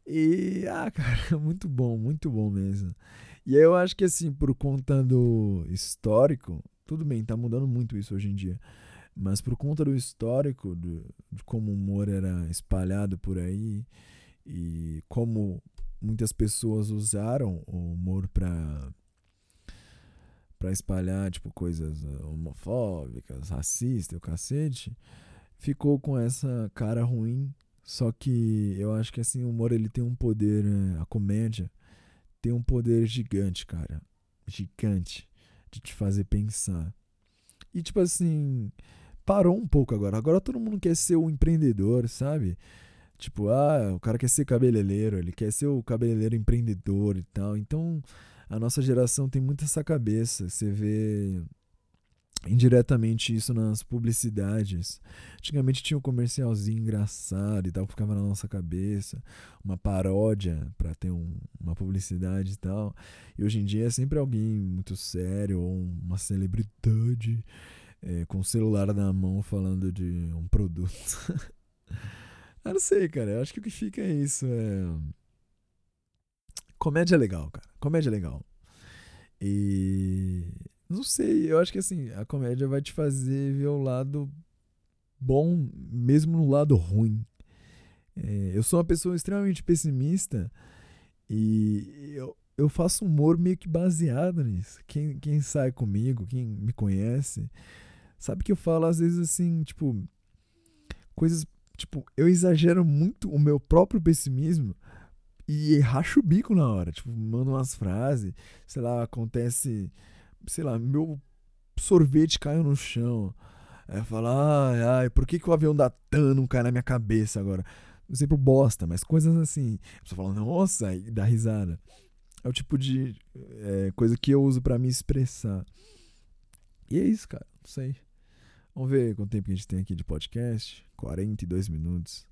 E, ah, [laughs] cara, muito bom, muito bom mesmo. E eu acho que, assim, por conta do histórico, tudo bem, tá mudando muito isso hoje em dia. Mas por conta do histórico, de como o humor era espalhado por aí e como muitas pessoas usaram o humor para para espalhar tipo coisas homofóbicas, racistas, o cacete, ficou com essa cara ruim. Só que eu acho que assim o humor ele tem um poder, né, a comédia tem um poder gigante, cara, gigante de te fazer pensar. E tipo assim, parou um pouco agora. Agora todo mundo quer ser o empreendedor, sabe? Tipo, ah, o cara quer ser cabeleireiro, ele quer ser o cabeleireiro empreendedor e tal. Então, a nossa geração tem muito essa cabeça. Você vê indiretamente isso nas publicidades. Antigamente tinha um comercialzinho engraçado e tal, que ficava na nossa cabeça, uma paródia para ter um, uma publicidade e tal. E hoje em dia é sempre alguém muito sério ou uma celebridade é, com o celular na mão falando de um produto. [laughs] eu não sei, cara. Eu acho que o que fica é isso. É... Comédia é legal, cara. Comédia é legal. E. Não sei, eu acho que assim, a comédia vai te fazer ver o lado bom, mesmo no lado ruim. É, eu sou uma pessoa extremamente pessimista e eu, eu faço humor meio que baseado nisso. Quem, quem sai comigo, quem me conhece, Sabe que eu falo às vezes assim, tipo, coisas, tipo, eu exagero muito o meu próprio pessimismo e racho o bico na hora, tipo, mando umas frases, sei lá, acontece, sei lá, meu sorvete caiu no chão. Aí fala, ai, ai, por que, que o avião da TAN não cai na minha cabeça agora? Exemplo bosta, mas coisas assim. A pessoa fala, nossa, e dá risada. É o tipo de é, coisa que eu uso para me expressar. E é isso, cara, não sei. Vamos ver quanto tempo que a gente tem aqui de podcast. 42 minutos.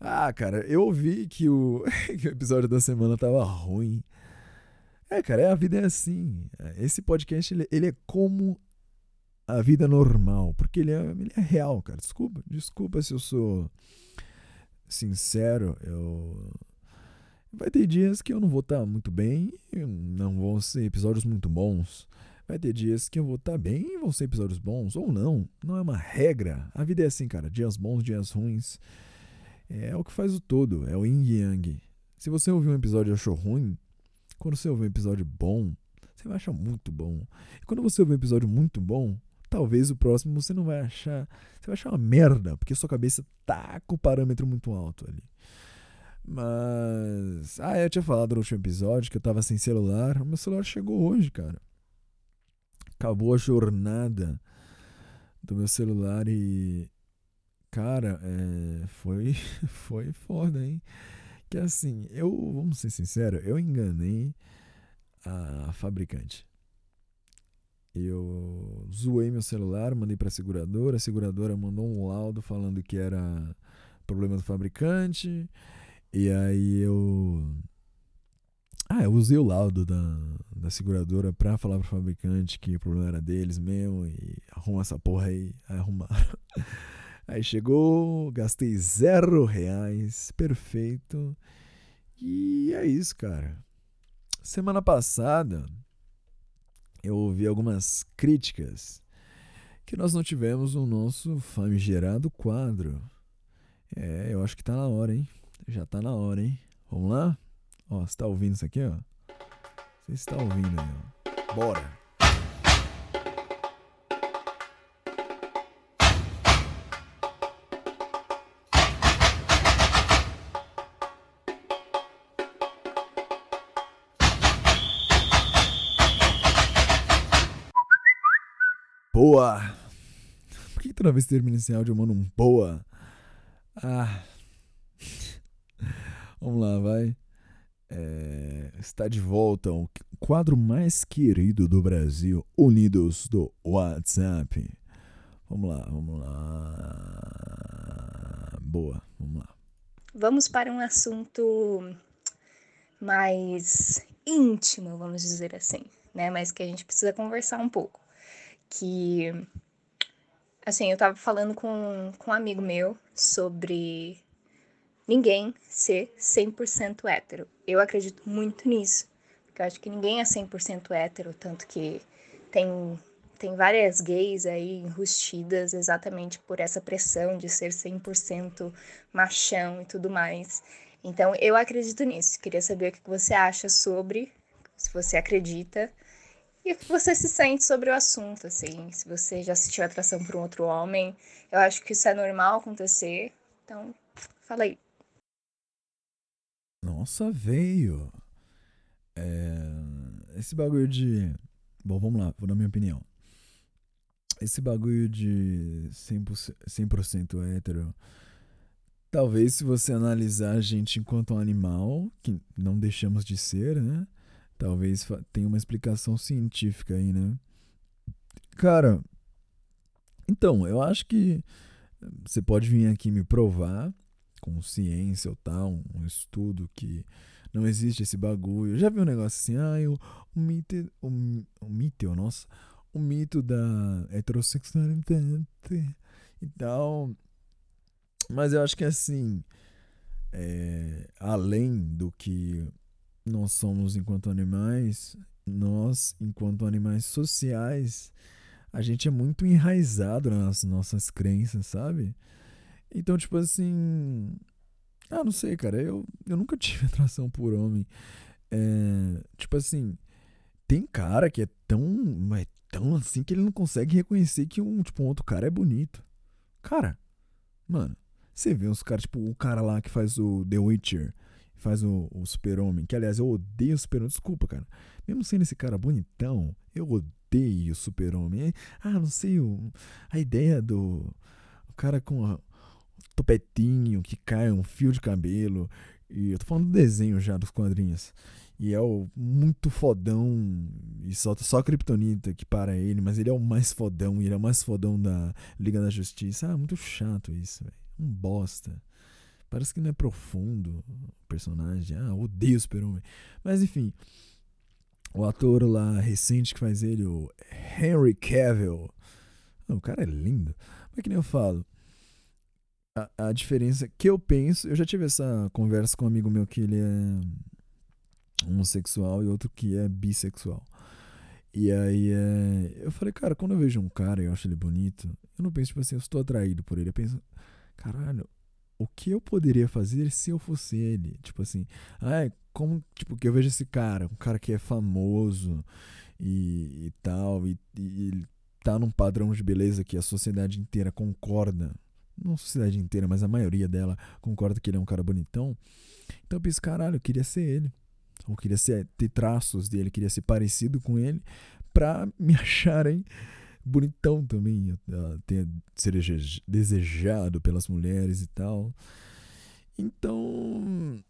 Ah, cara, eu ouvi que o, [laughs] que o episódio da semana tava ruim. É, cara, a vida é assim. Esse podcast, ele, ele é como a vida normal. Porque ele é, ele é real, cara. Desculpa, desculpa se eu sou sincero. Eu... Vai ter dias que eu não vou estar tá muito bem. Não vão ser episódios muito bons. Vai ter dias que eu vou estar tá bem e vão ser episódios bons, ou não. Não é uma regra. A vida é assim, cara. Dias bons, dias ruins. É o que faz o todo. É o yin yang. Se você ouvir um episódio e achou ruim, quando você ouvir um episódio bom, você vai achar muito bom. E quando você ouvir um episódio muito bom, talvez o próximo você não vai achar. Você vai achar uma merda, porque sua cabeça tá com o parâmetro muito alto ali. Mas. Ah, eu tinha falado no último episódio que eu tava sem celular. Meu celular chegou hoje, cara acabou a jornada do meu celular e cara, é, foi [laughs] foi foda, hein? Que assim, eu, vamos ser sinceros, eu enganei a fabricante. Eu zoei meu celular, mandei para a seguradora, a seguradora mandou um laudo falando que era problema do fabricante. E aí eu ah, eu usei o laudo da, da seguradora pra falar pro fabricante que o problema era deles mesmo e arruma essa porra aí. Aí arrumaram. [laughs] Aí chegou, gastei zero reais, perfeito. E é isso, cara. Semana passada eu ouvi algumas críticas que nós não tivemos no nosso famigerado quadro. É, eu acho que tá na hora, hein? Já tá na hora, hein? Vamos lá? Ó, você tá ouvindo isso aqui, ó? Você está ouvindo aí, ó. Bora! Boa! Por que toda vez que termina esse áudio eu mando um boa? Ah. [laughs] Vamos lá, vai. É, está de volta o quadro mais querido do Brasil, Unidos do WhatsApp. Vamos lá, vamos lá. Boa, vamos lá. Vamos para um assunto mais íntimo, vamos dizer assim, né? Mas que a gente precisa conversar um pouco. Que, assim, eu tava falando com, com um amigo meu sobre ninguém ser 100% hétero. Eu acredito muito nisso, porque eu acho que ninguém é 100% hétero, tanto que tem tem várias gays aí enrustidas exatamente por essa pressão de ser 100% machão e tudo mais. Então, eu acredito nisso. Queria saber o que você acha sobre, se você acredita, e o que você se sente sobre o assunto, assim. Se você já sentiu atração por um outro homem, eu acho que isso é normal acontecer. Então, fala aí. Nossa, veio. É... Esse bagulho de. Bom, vamos lá, vou dar minha opinião esse bagulho de 100%, 100 hétero. Talvez se você analisar a gente enquanto um animal, que não deixamos de ser, né? Talvez tenha uma explicação científica aí, né? Cara, então, eu acho que você pode vir aqui me provar com ciência ou tal, um estudo que não existe esse bagulho. Eu já vi um negócio assim, ah, o, o mito, o, o mito, nossa, o mito da heterossexualidade e tal. Mas eu acho que assim, é, além do que nós somos enquanto animais, nós, enquanto animais sociais, a gente é muito enraizado nas nossas crenças, sabe? Então, tipo assim. Ah, não sei, cara. Eu, eu nunca [laughs] tive atração por homem. É, tipo assim, tem cara que é tão. É tão assim que ele não consegue reconhecer que um, tipo, um outro cara é bonito. Cara, mano, você vê uns caras, tipo, o cara lá que faz o The Witcher, faz o, o Super-Homem, que aliás eu odeio o Super-Homem, desculpa, cara. Mesmo sendo esse cara bonitão, eu odeio o Super-Homem. Ah, não sei, o, a ideia do o cara com a, o topetinho que cai um fio de cabelo. E eu tô falando do desenho já dos quadrinhos. E é o muito fodão. E solta só a Kryptonita que para ele, mas ele é o mais fodão. E ele é o mais fodão da Liga da Justiça. Ah, muito chato isso, velho. Um bosta. Parece que não é profundo o personagem. Ah, odeio o Super-Homem. Mas enfim. O ator lá recente que faz ele, o Henry Cavill. o cara é lindo. Mas que nem eu falo. A, a diferença que eu penso. Eu já tive essa conversa com um amigo meu que ele é homossexual e outro que é bissexual. E aí é, eu falei, cara, quando eu vejo um cara e eu acho ele bonito, eu não penso, tipo assim, eu estou atraído por ele. Eu penso, caralho, o que eu poderia fazer se eu fosse ele? Tipo assim, ah, é como, tipo, que eu vejo esse cara, um cara que é famoso e, e tal, e, e ele tá num padrão de beleza que a sociedade inteira concorda. Não a sociedade inteira, mas a maioria dela concorda que ele é um cara bonitão. Então eu penso, caralho, eu queria ser ele ou queria ser, ter traços dele, queria ser parecido com ele, pra me [laughs] acharem bonitão também, ter, ser desejado pelas mulheres e tal. Então,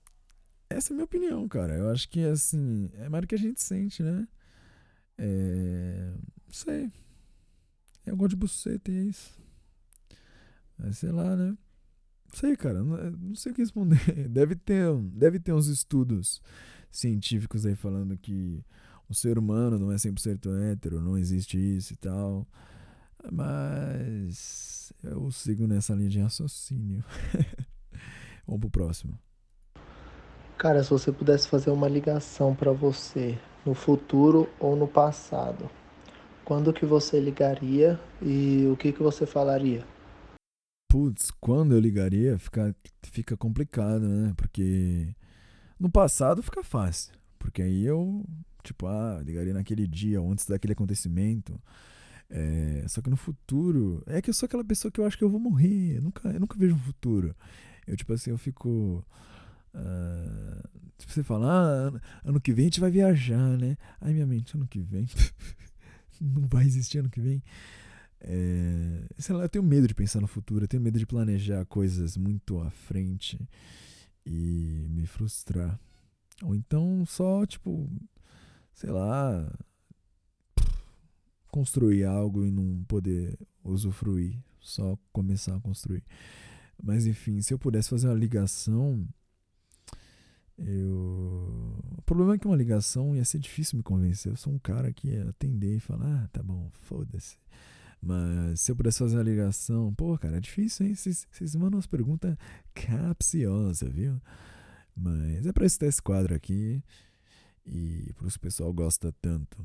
essa é a minha opinião, cara. Eu acho que, assim, é mais do que a gente sente, né? É. Não sei. Eu gosto de buceta e é isso. Sei lá, né? Não sei, cara. Não, não sei o que responder. [laughs] Deve ter, deve ter uns estudos científicos aí falando que o ser humano não é 100% hétero, não existe isso e tal. Mas eu sigo nessa linha de raciocínio. [laughs] Vamos pro próximo. Cara, se você pudesse fazer uma ligação para você no futuro ou no passado, quando que você ligaria e o que que você falaria? Putz, quando eu ligaria fica, fica complicado, né? Porque no passado fica fácil, porque aí eu, tipo, ah, ligaria naquele dia, antes daquele acontecimento. É, só que no futuro, é que eu sou aquela pessoa que eu acho que eu vou morrer. Eu nunca, eu nunca vejo um futuro. Eu, tipo assim, eu fico. Uh, tipo, você fala, ah, ano que vem a gente vai viajar, né? Ai, minha mente, ano que vem. [laughs] não vai existir ano que vem. É, sei lá, eu tenho medo de pensar no futuro, eu tenho medo de planejar coisas muito à frente e me frustrar. Ou então só, tipo, sei lá, construir algo e não poder usufruir, só começar a construir. Mas enfim, se eu pudesse fazer uma ligação, eu. O problema é que uma ligação ia ser difícil me convencer. Eu sou um cara que ia atender e falar, ah, tá bom, foda-se. Mas se eu pudesse fazer uma ligação, pô, cara, é difícil, hein? Vocês mandam umas perguntas capciosas, viu? Mas é pra isso ter esse quadro aqui. E por isso o pessoal gosta tanto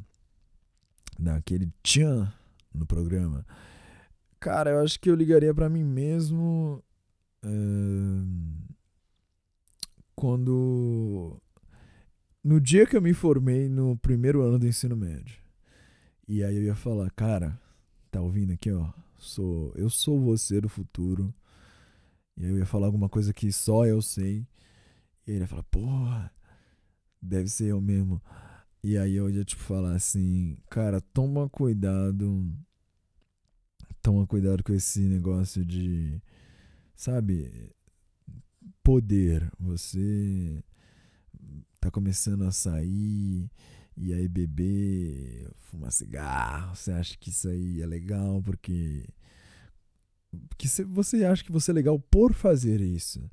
daquele tchan no programa. Cara, eu acho que eu ligaria para mim mesmo. Uh, quando. No dia que eu me formei no primeiro ano do ensino médio. E aí eu ia falar, cara, tá ouvindo aqui, ó? Sou, eu sou você do futuro. E eu ia falar alguma coisa que só eu sei. E ele ia falar, porra, deve ser eu mesmo. E aí eu ia tipo falar assim, cara, toma cuidado. Toma cuidado com esse negócio de, sabe, poder. Você tá começando a sair e aí beber, fumar cigarro, você acha que isso aí é legal porque que você acha que você é legal por fazer isso.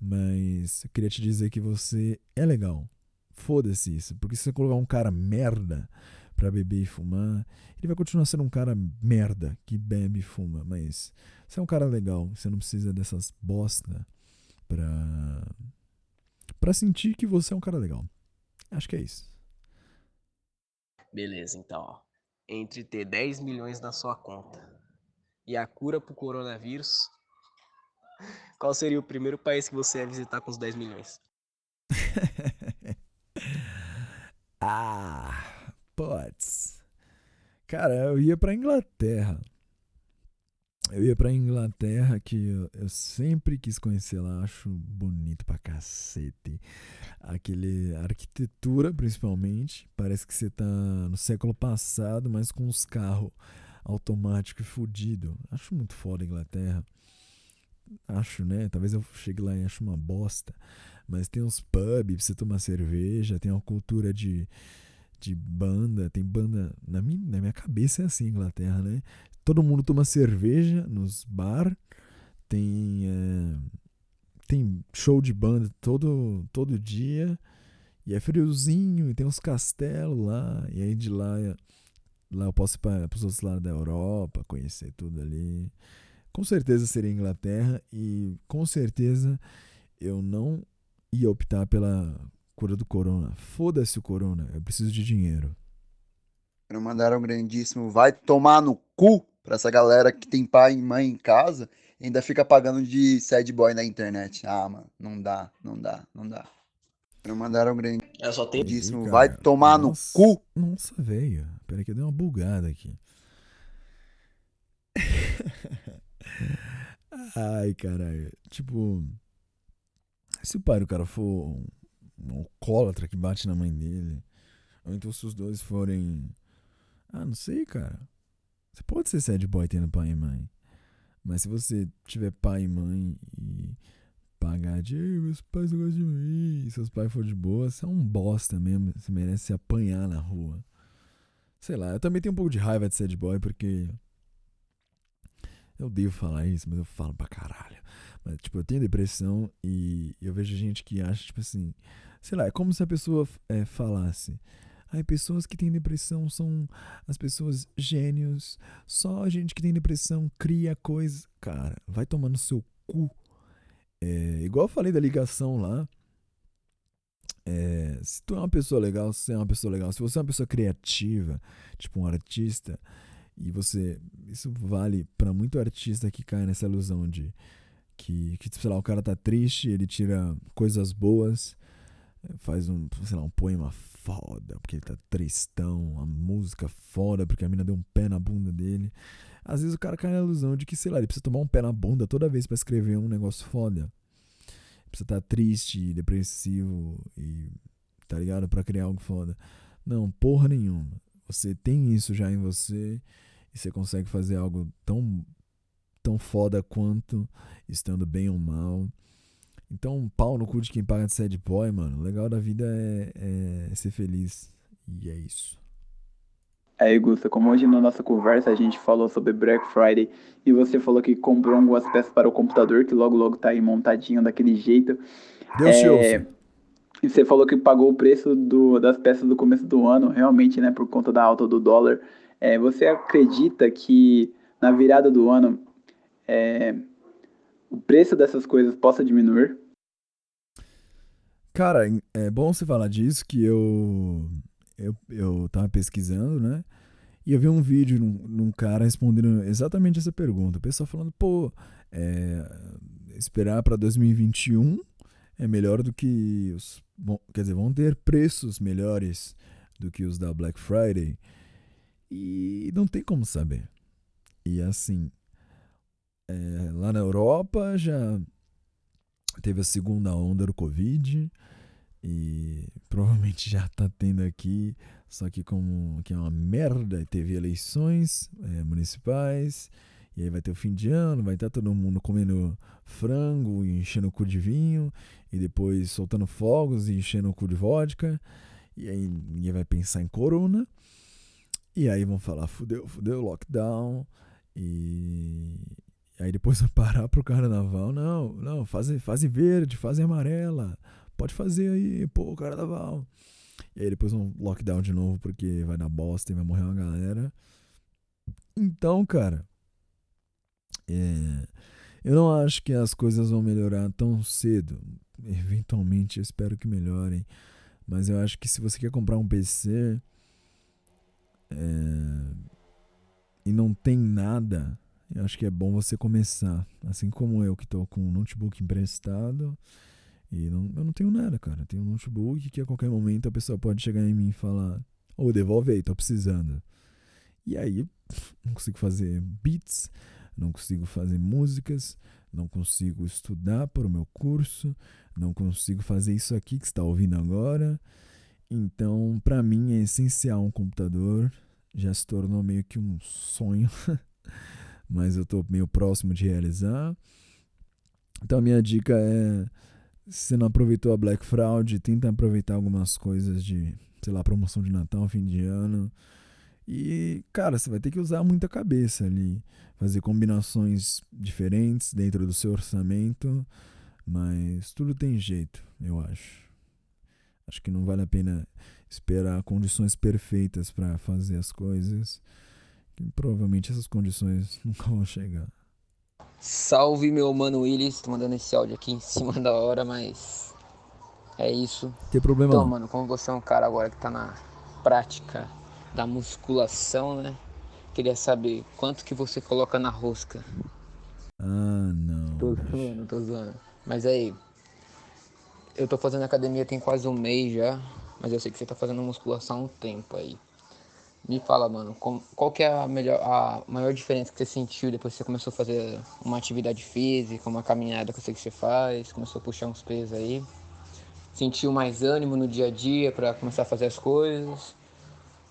Mas eu queria te dizer que você é legal. Foda-se isso. Porque se você colocar um cara merda pra beber e fumar, ele vai continuar sendo um cara merda que bebe e fuma. Mas você é um cara legal. Você não precisa dessas bosta pra, pra sentir que você é um cara legal. Acho que é isso. Beleza, então, ó. Entre ter 10 milhões na sua conta e a cura pro coronavírus, [laughs] qual seria o primeiro país que você ia visitar com os 10 milhões? [laughs] ah, putz. Cara, eu ia pra Inglaterra. Eu ia pra Inglaterra, que eu, eu, sempre quis conhecer lá, acho bonito pra cacete. Aquele arquitetura, principalmente. Parece que você tá no século passado, mas com os carros automáticos e fudido. Acho muito foda a Inglaterra. Acho, né? Talvez eu chegue lá e ache uma bosta. Mas tem uns pubs pra você tomar cerveja, tem uma cultura de, de banda, tem banda. Na minha, na minha cabeça é assim, Inglaterra, né? Todo mundo toma cerveja nos bar, tem. É, tem show de banda todo, todo dia. E é friozinho, e tem uns castelos lá. E aí de lá, lá eu posso ir para os outros lados da Europa, conhecer tudo ali com certeza seria Inglaterra e com certeza eu não ia optar pela cura do corona. Foda-se o corona, eu preciso de dinheiro. Quero mandar um grandíssimo vai tomar no cu pra essa galera que tem pai e mãe em casa ainda fica pagando de sad boy na internet. Ah, mano, não dá, não dá, não dá. Quero mandar um grandíssimo vai tomar nossa, no cu. Nossa, velho. Peraí que eu dei uma bugada aqui. [laughs] Ai, caralho. Tipo, se o pai do cara for um alcoólatra que bate na mãe dele, ou então se os dois forem. Ah, não sei, cara. Você pode ser sad boy tendo pai e mãe. Mas se você tiver pai e mãe e pagar de meus pais não gostam de mim, e seus pais forem de boa, você é um bosta mesmo. Você merece se apanhar na rua. Sei lá, eu também tenho um pouco de raiva de sad boy porque eu devo falar isso, mas eu falo pra caralho. Mas, tipo, eu tenho depressão e eu vejo gente que acha, tipo assim, sei lá, é como se a pessoa é, falasse. Ai, pessoas que têm depressão são as pessoas gênios. Só a gente que tem depressão cria coisas. Cara, vai tomar no seu cu. É, igual eu falei da ligação lá. É, se tu é uma pessoa legal, se você é uma pessoa legal, se você é uma pessoa criativa, tipo um artista, e você. Isso vale para muito artista que cai nessa ilusão de que, que, sei lá, o cara tá triste, ele tira coisas boas, faz um, sei lá, um poema foda, porque ele tá tristão, a música foda, porque a mina deu um pé na bunda dele. Às vezes o cara cai na ilusão de que, sei lá, ele precisa tomar um pé na bunda toda vez para escrever um negócio foda. Precisa estar tá triste, depressivo e, tá ligado? para criar algo foda. Não, porra nenhuma. Você tem isso já em você e você consegue fazer algo tão, tão foda quanto, estando bem ou mal. Então, um pau no cu de quem paga de sad boy, mano. O legal da vida é, é ser feliz. E é isso. Aí, Gusta, como hoje na nossa conversa a gente falou sobre Black Friday e você falou que comprou algumas peças para o computador, que logo logo tá aí montadinho daquele jeito. Deus te É, ouça. E você falou que pagou o preço do- das peças do começo do ano, realmente, né, por conta da alta do dólar. É, você acredita que na virada do ano é, o preço dessas coisas possa diminuir? Cara, é bom você falar disso, que eu, eu, eu tava pesquisando, né? E eu vi um vídeo num, num cara respondendo exatamente essa pergunta. O pessoal falando, pô, é, esperar para 2021 é melhor do que os. Bom, quer dizer, vão ter preços melhores do que os da Black Friday. E não tem como saber. E assim, é, lá na Europa já teve a segunda onda do Covid e provavelmente já tá tendo aqui, só que como que é uma merda, teve eleições é, municipais, e aí vai ter o fim de ano, vai estar todo mundo comendo frango e enchendo o cu de vinho, e depois soltando fogos e enchendo o cu de vodka, e aí ninguém vai pensar em corona, e aí vão falar, fudeu, fudeu, lockdown, e aí depois [laughs] parar pro carnaval, não, não, fase, fase verde, fase amarela, pode fazer aí, pô, carnaval. E aí depois um lockdown de novo porque vai dar bosta e vai morrer uma galera. Então, cara, é, eu não acho que as coisas vão melhorar tão cedo. Eventualmente, espero que melhorem. Mas eu acho que se você quer comprar um PC é, e não tem nada, eu acho que é bom você começar. Assim como eu que tô com um notebook emprestado. E não, eu não tenho nada, cara. Eu tenho um notebook que a qualquer momento a pessoa pode chegar em mim e falar: Ô, devolve aí, tô precisando. E aí, [laughs] não consigo fazer beats, não consigo fazer músicas, não consigo estudar para o meu curso, não consigo fazer isso aqui que está ouvindo agora. Então, para mim, é essencial um computador. Já se tornou meio que um sonho, [laughs] mas eu tô meio próximo de realizar. Então, a minha dica é se você não aproveitou a Black Fraud, tenta aproveitar algumas coisas de, sei lá, promoção de Natal, fim de ano. E, cara, você vai ter que usar muita cabeça ali, fazer combinações diferentes dentro do seu orçamento, mas tudo tem jeito, eu acho. Acho que não vale a pena esperar condições perfeitas para fazer as coisas, que provavelmente essas condições [laughs] nunca vão chegar. Salve meu mano Willis, tô mandando esse áudio aqui em cima da hora, mas é isso. Tem problema Então, não. mano, como você é um cara agora que tá na prática da musculação, né? Queria saber quanto que você coloca na rosca. Ah, não. Tô zoando, tô zoando. Mas aí, eu tô fazendo academia tem quase um mês já, mas eu sei que você tá fazendo musculação há um tempo aí. Me fala, mano, qual que é a melhor, a maior diferença que você sentiu depois que você começou a fazer uma atividade física, uma caminhada que eu sei que você faz, começou a puxar uns pesos aí? Sentiu mais ânimo no dia a dia pra começar a fazer as coisas?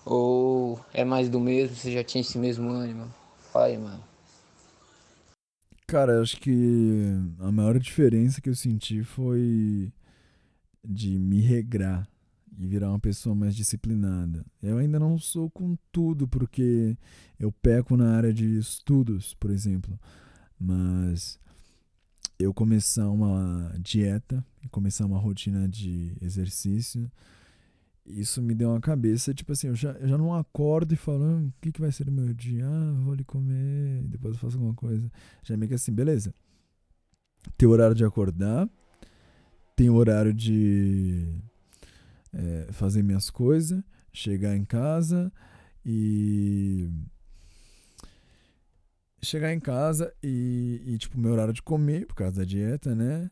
Ou é mais do mesmo, você já tinha esse mesmo ânimo? Fala aí, mano. Cara, acho que a maior diferença que eu senti foi de me regrar e virar uma pessoa mais disciplinada. Eu ainda não sou com tudo, porque eu peco na área de estudos, por exemplo. Mas eu começar uma dieta começar uma rotina de exercício, isso me deu uma cabeça, tipo assim, eu já, eu já não acordo e falo, "Ah, o que, que vai ser no meu dia? Ah, vou ali comer, depois eu faço alguma coisa. Já é meio que assim, beleza. Tem o horário de acordar, tem o horário de é, fazer minhas coisas, chegar em casa e. Chegar em casa e, e, tipo, meu horário de comer, por causa da dieta, né?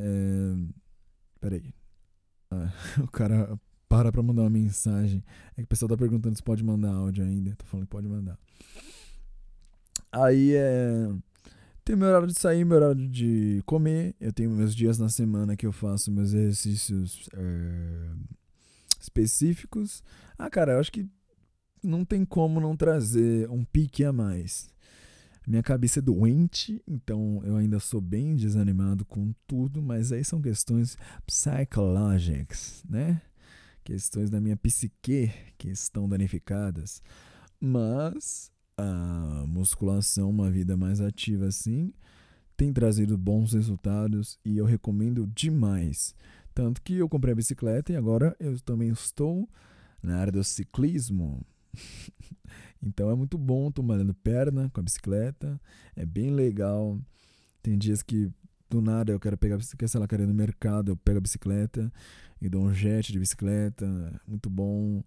É... Peraí. Ah, [laughs] o cara para pra mandar uma mensagem. É que o pessoal tá perguntando se pode mandar áudio ainda. Tô falando que pode mandar. Aí é. Tem meu horário de sair, meu horário de comer. Eu tenho meus dias na semana que eu faço meus exercícios é, específicos. Ah, cara, eu acho que não tem como não trazer um pique a mais. Minha cabeça é doente, então eu ainda sou bem desanimado com tudo, mas aí são questões psicológicas, né? Questões da minha psique que estão danificadas. Mas a musculação, uma vida mais ativa assim, tem trazido bons resultados e eu recomendo demais. Tanto que eu comprei a bicicleta e agora eu também estou na área do ciclismo. [laughs] então é muito bom, tô malhando perna com a bicicleta, é bem legal. Tem dias que do nada eu quero pegar a bicicleta, sei lá, quero ir no mercado, eu pego a bicicleta e dou um jet de bicicleta, muito bom.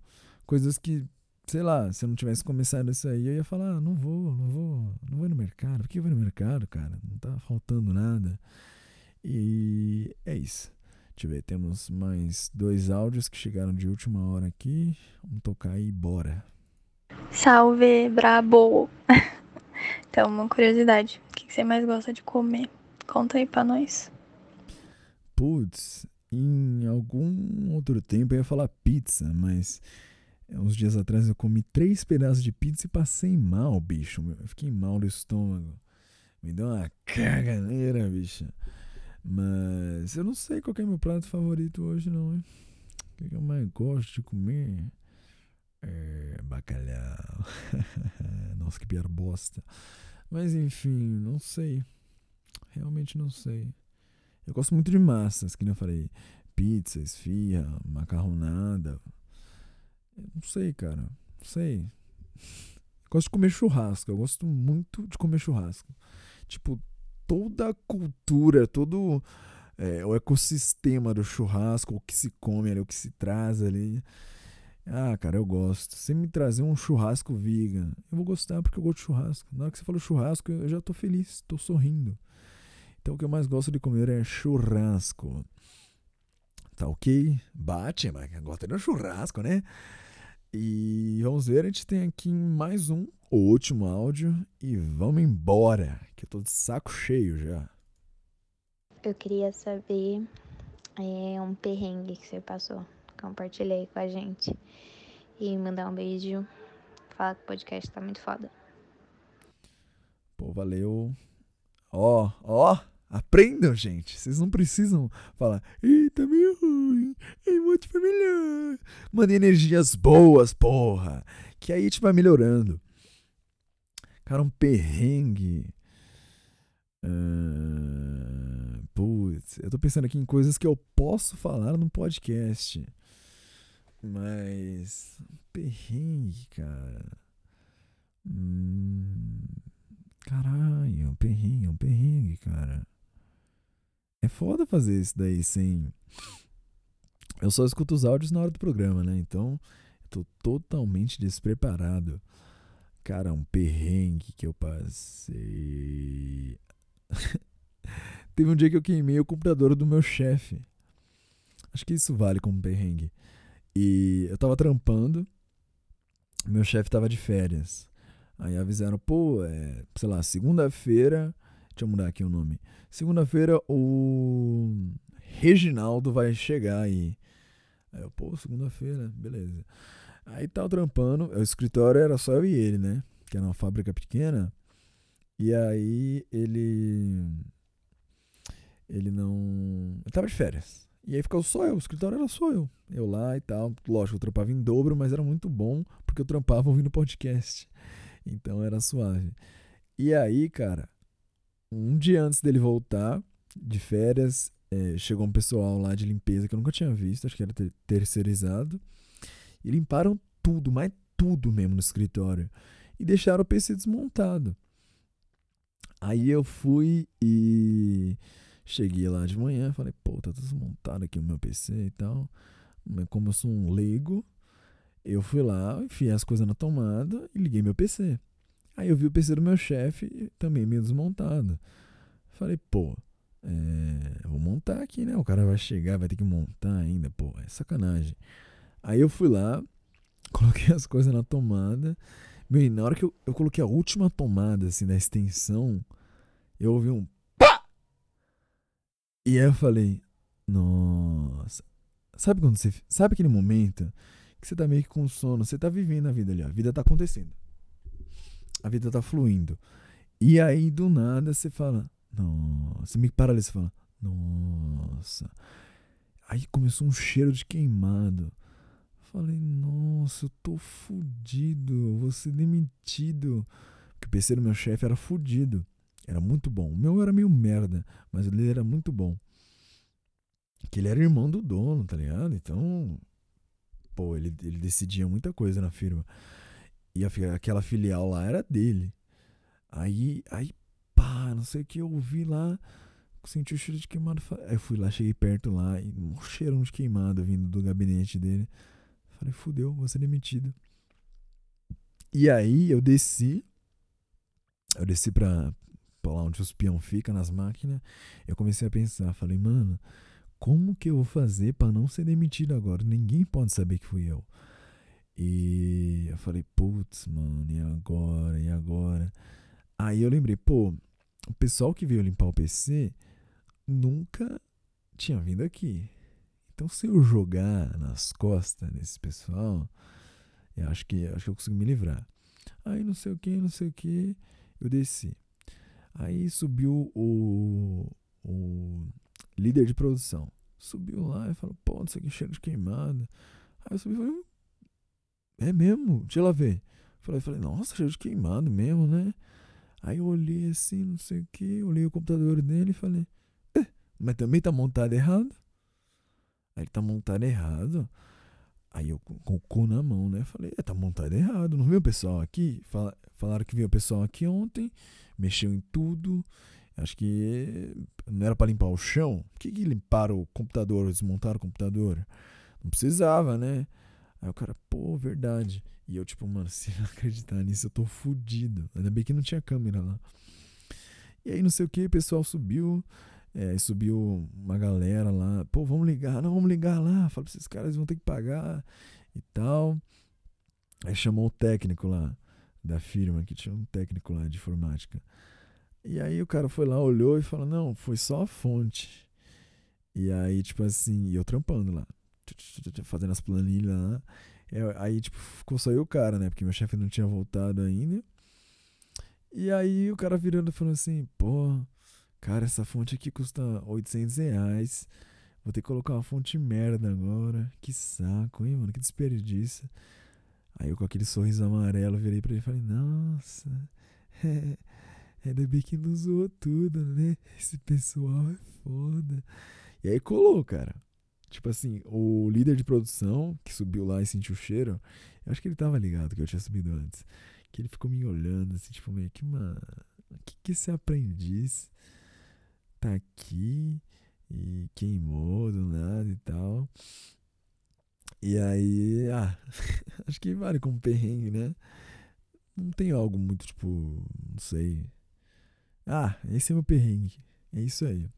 Coisas que, sei lá, se eu não tivesse começado isso aí, eu ia falar, ah, não vou, não vou, não vou no mercado. Por que eu vou no mercado, cara? Não tá faltando nada. E é isso. Deixa eu ver, temos mais dois áudios que chegaram de última hora aqui. Vamos tocar aí, bora. Salve, brabo! [laughs] então, uma curiosidade: o que você mais gosta de comer? Conta aí pra nós. Putz, em algum outro tempo eu ia falar pizza, mas uns dias atrás eu comi três pedaços de pizza e passei mal, bicho. Eu fiquei mal do estômago. Me deu uma caganeira, bicho. Mas eu não sei qual é meu prato favorito hoje, não, hein? O que eu mais gosto de comer? É bacalhau. [laughs] Nossa, que pior bosta. Mas enfim, não sei. Realmente não sei. Eu gosto muito de massas, que nem eu falei. Pizza, esfirra, macarronada. Não sei, cara. Não sei. Gosto de comer churrasco. Eu gosto muito de comer churrasco. Tipo, toda a cultura, todo é, o ecossistema do churrasco, o que se come ali, o que se traz ali. Ah, cara, eu gosto. Se me trazer um churrasco vegan, eu vou gostar porque eu gosto de churrasco. Na hora que você falou churrasco, eu já tô feliz, tô sorrindo. Então o que eu mais gosto de comer é churrasco. Tá ok? Bate, mas gosta de um churrasco, né? E vamos ver, a gente tem aqui mais um, o último áudio, e vamos embora, que eu tô de saco cheio já. Eu queria saber é, um perrengue que você passou, compartilhei com a gente. E mandar um beijo, falar que o podcast tá muito foda. Pô, valeu. Ó, ó, aprendam, gente. Vocês não precisam falar, ih, tá meio ruim, vou te melhor. Manda energias boas, porra. Que aí a gente vai melhorando. Cara, um perrengue. Uh, putz, eu tô pensando aqui em coisas que eu posso falar no podcast. Mas. Um perrengue, cara. Hum, caralho, um perrengue, um perrengue, cara. É foda fazer isso daí sem. Eu só escuto os áudios na hora do programa, né? Então, eu tô totalmente despreparado. Cara, um perrengue que eu passei. [laughs] Teve um dia que eu queimei o computador do meu chefe. Acho que isso vale como perrengue. E eu tava trampando, meu chefe tava de férias. Aí avisaram, pô, é, sei lá, segunda-feira. Deixa eu mudar aqui o nome. Segunda-feira o Reginaldo vai chegar aí. Aí eu, pô, segunda-feira, beleza. Aí tava trampando, o escritório era só eu e ele, né? Que era uma fábrica pequena. E aí ele. Ele não. Ele tava de férias. E aí ficou só eu, o escritório era só eu. Eu lá e tal. Lógico, eu trampava em dobro, mas era muito bom porque eu trampava ouvindo podcast. Então era suave. E aí, cara, um dia antes dele voltar de férias, é, chegou um pessoal lá de limpeza que eu nunca tinha visto, acho que era ter terceirizado. E limparam tudo, mas tudo mesmo no escritório. E deixaram o PC desmontado. Aí eu fui e cheguei lá de manhã, falei, pô, tá desmontado aqui o meu PC e tal. Mas como eu sou um leigo, eu fui lá, enfiei as coisas na tomada e liguei meu PC. Aí eu vi o PC do meu chefe também meio desmontado. Falei, pô, é, vou montar aqui, né? O cara vai chegar, vai ter que montar ainda, pô, é sacanagem. Aí eu fui lá, [laughs] coloquei as coisas na tomada. Meu, e na hora que eu, eu coloquei a última tomada, assim, da extensão, eu ouvi um pá! E aí eu falei, nossa. Sabe quando você. Sabe aquele momento que você tá meio que com sono. Você tá vivendo a vida ali, ó. a vida tá acontecendo. A vida tá fluindo. E aí, do nada, você fala, nossa, você que para ali, você fala, nossa. Aí começou um cheiro de queimado. Falei, nossa, eu tô fudido, eu vou ser demitido. Porque o PC do meu chefe era fudido. Era muito bom. O meu era meio merda, mas o dele era muito bom. Que ele era irmão do dono, tá ligado? Então, pô, ele, ele decidia muita coisa na firma. E a, aquela filial lá era dele. Aí, aí, pá, não sei o que eu ouvi lá. Senti o cheiro de queimado. Aí eu fui lá, cheguei perto lá e um cheirão de queimado vindo do gabinete dele. Falei, fudeu, vou ser demitido. E aí eu desci. Eu desci pra, pra lá onde os peão fica, nas máquinas. Eu comecei a pensar, falei, mano, como que eu vou fazer para não ser demitido agora? Ninguém pode saber que fui eu. E eu falei, putz, mano, e agora? E agora? Aí eu lembrei, pô, o pessoal que veio limpar o PC nunca tinha vindo aqui. Então se eu jogar nas costas desse pessoal, eu acho que acho que eu consigo me livrar. Aí não sei o que, não sei o que, eu desci. Aí subiu o, o líder de produção. Subiu lá e falou, pô, isso aqui cheiro de queimada. Aí eu subi e falei, hum, é mesmo? Deixa ela ver. Falei, falei, nossa, cheiro de queimado mesmo, né? Aí eu olhei assim, não sei o que, olhei o computador dele e falei, eh, mas também tá montado errado? Aí ele tá montado errado. Aí eu com o cu na mão, né? Falei, é, tá montado errado. Não viu o pessoal aqui? Fala, falaram que viu o pessoal aqui ontem, mexeu em tudo. Acho que não era para limpar o chão. Por que, que limparam o computador, desmontaram o computador? Não precisava, né? Aí o cara, pô, verdade. E eu, tipo, mano, [laughs] se não acreditar nisso, eu tô fudido. Ainda bem que não tinha câmera lá. E aí, não sei o que, o pessoal subiu. É, subiu uma galera lá. Pô, vamos ligar, não, vamos ligar lá. Fala pra esses caras, vão ter que pagar e tal. Aí chamou o técnico lá da firma, que tinha um técnico lá de informática. E aí o cara foi lá, olhou e falou: Não, foi só a fonte. E aí, tipo assim, eu trampando lá, fazendo as planilhas lá. É, aí, tipo, ficou só eu o cara, né? Porque meu chefe não tinha voltado ainda. E aí o cara virando falou assim: Pô, cara, essa fonte aqui custa 800 reais. Vou ter que colocar uma fonte merda agora. Que saco, hein, mano? Que desperdício. Aí eu com aquele sorriso amarelo virei pra ele e falei: Nossa, [laughs] é. Ainda bem que não zoou tudo, né? Esse pessoal é foda. E aí colou, cara. Tipo assim, o líder de produção que subiu lá e sentiu o cheiro, eu acho que ele tava ligado que eu tinha subido antes. Que ele ficou me olhando assim, tipo, meio que, mano, o que, que esse aprendiz tá aqui e queimou do nada e tal. E aí, ah, [laughs] acho que vale como perrengue, né? Não tem algo muito, tipo, não sei, ah, esse é meu perrengue. É isso aí.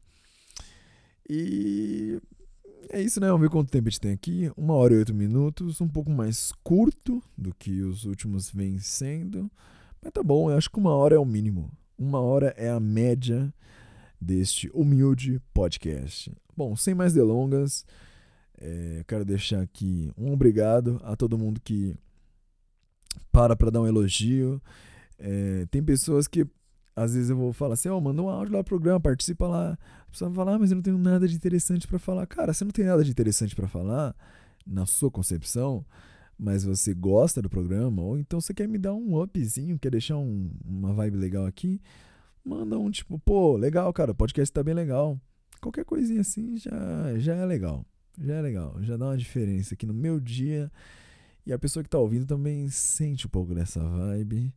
E é isso, né? Vamos ver quanto tempo a gente tem aqui. Uma hora e oito minutos. Um pouco mais curto do que os últimos vem sendo. Mas tá bom, eu acho que uma hora é o mínimo. Uma hora é a média deste humilde podcast. Bom, sem mais delongas, é, quero deixar aqui um obrigado a todo mundo que para para dar um elogio. É, tem pessoas que às vezes eu vou falar assim, ó, oh, manda um áudio lá pro programa, participa lá. A pessoa vai falar, ah, mas eu não tenho nada de interessante para falar. Cara, você não tem nada de interessante para falar, na sua concepção, mas você gosta do programa, ou então você quer me dar um upzinho, quer deixar um, uma vibe legal aqui, manda um tipo, pô, legal, cara, o podcast tá bem legal. Qualquer coisinha assim já, já é legal. Já é legal, já dá uma diferença aqui no meu dia. E a pessoa que tá ouvindo também sente um pouco dessa vibe.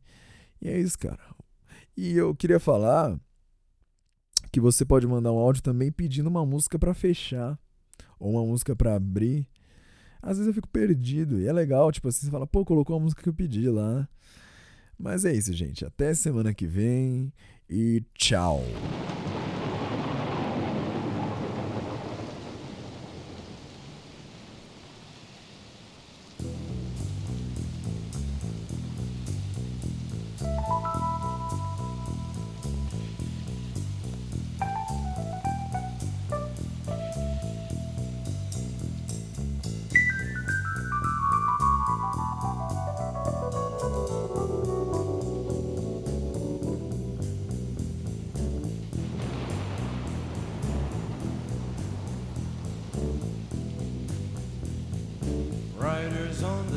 E é isso, cara. E eu queria falar que você pode mandar um áudio também pedindo uma música para fechar ou uma música para abrir. Às vezes eu fico perdido e é legal, tipo assim, você fala, pô, colocou a música que eu pedi lá. Mas é isso, gente. Até semana que vem e tchau.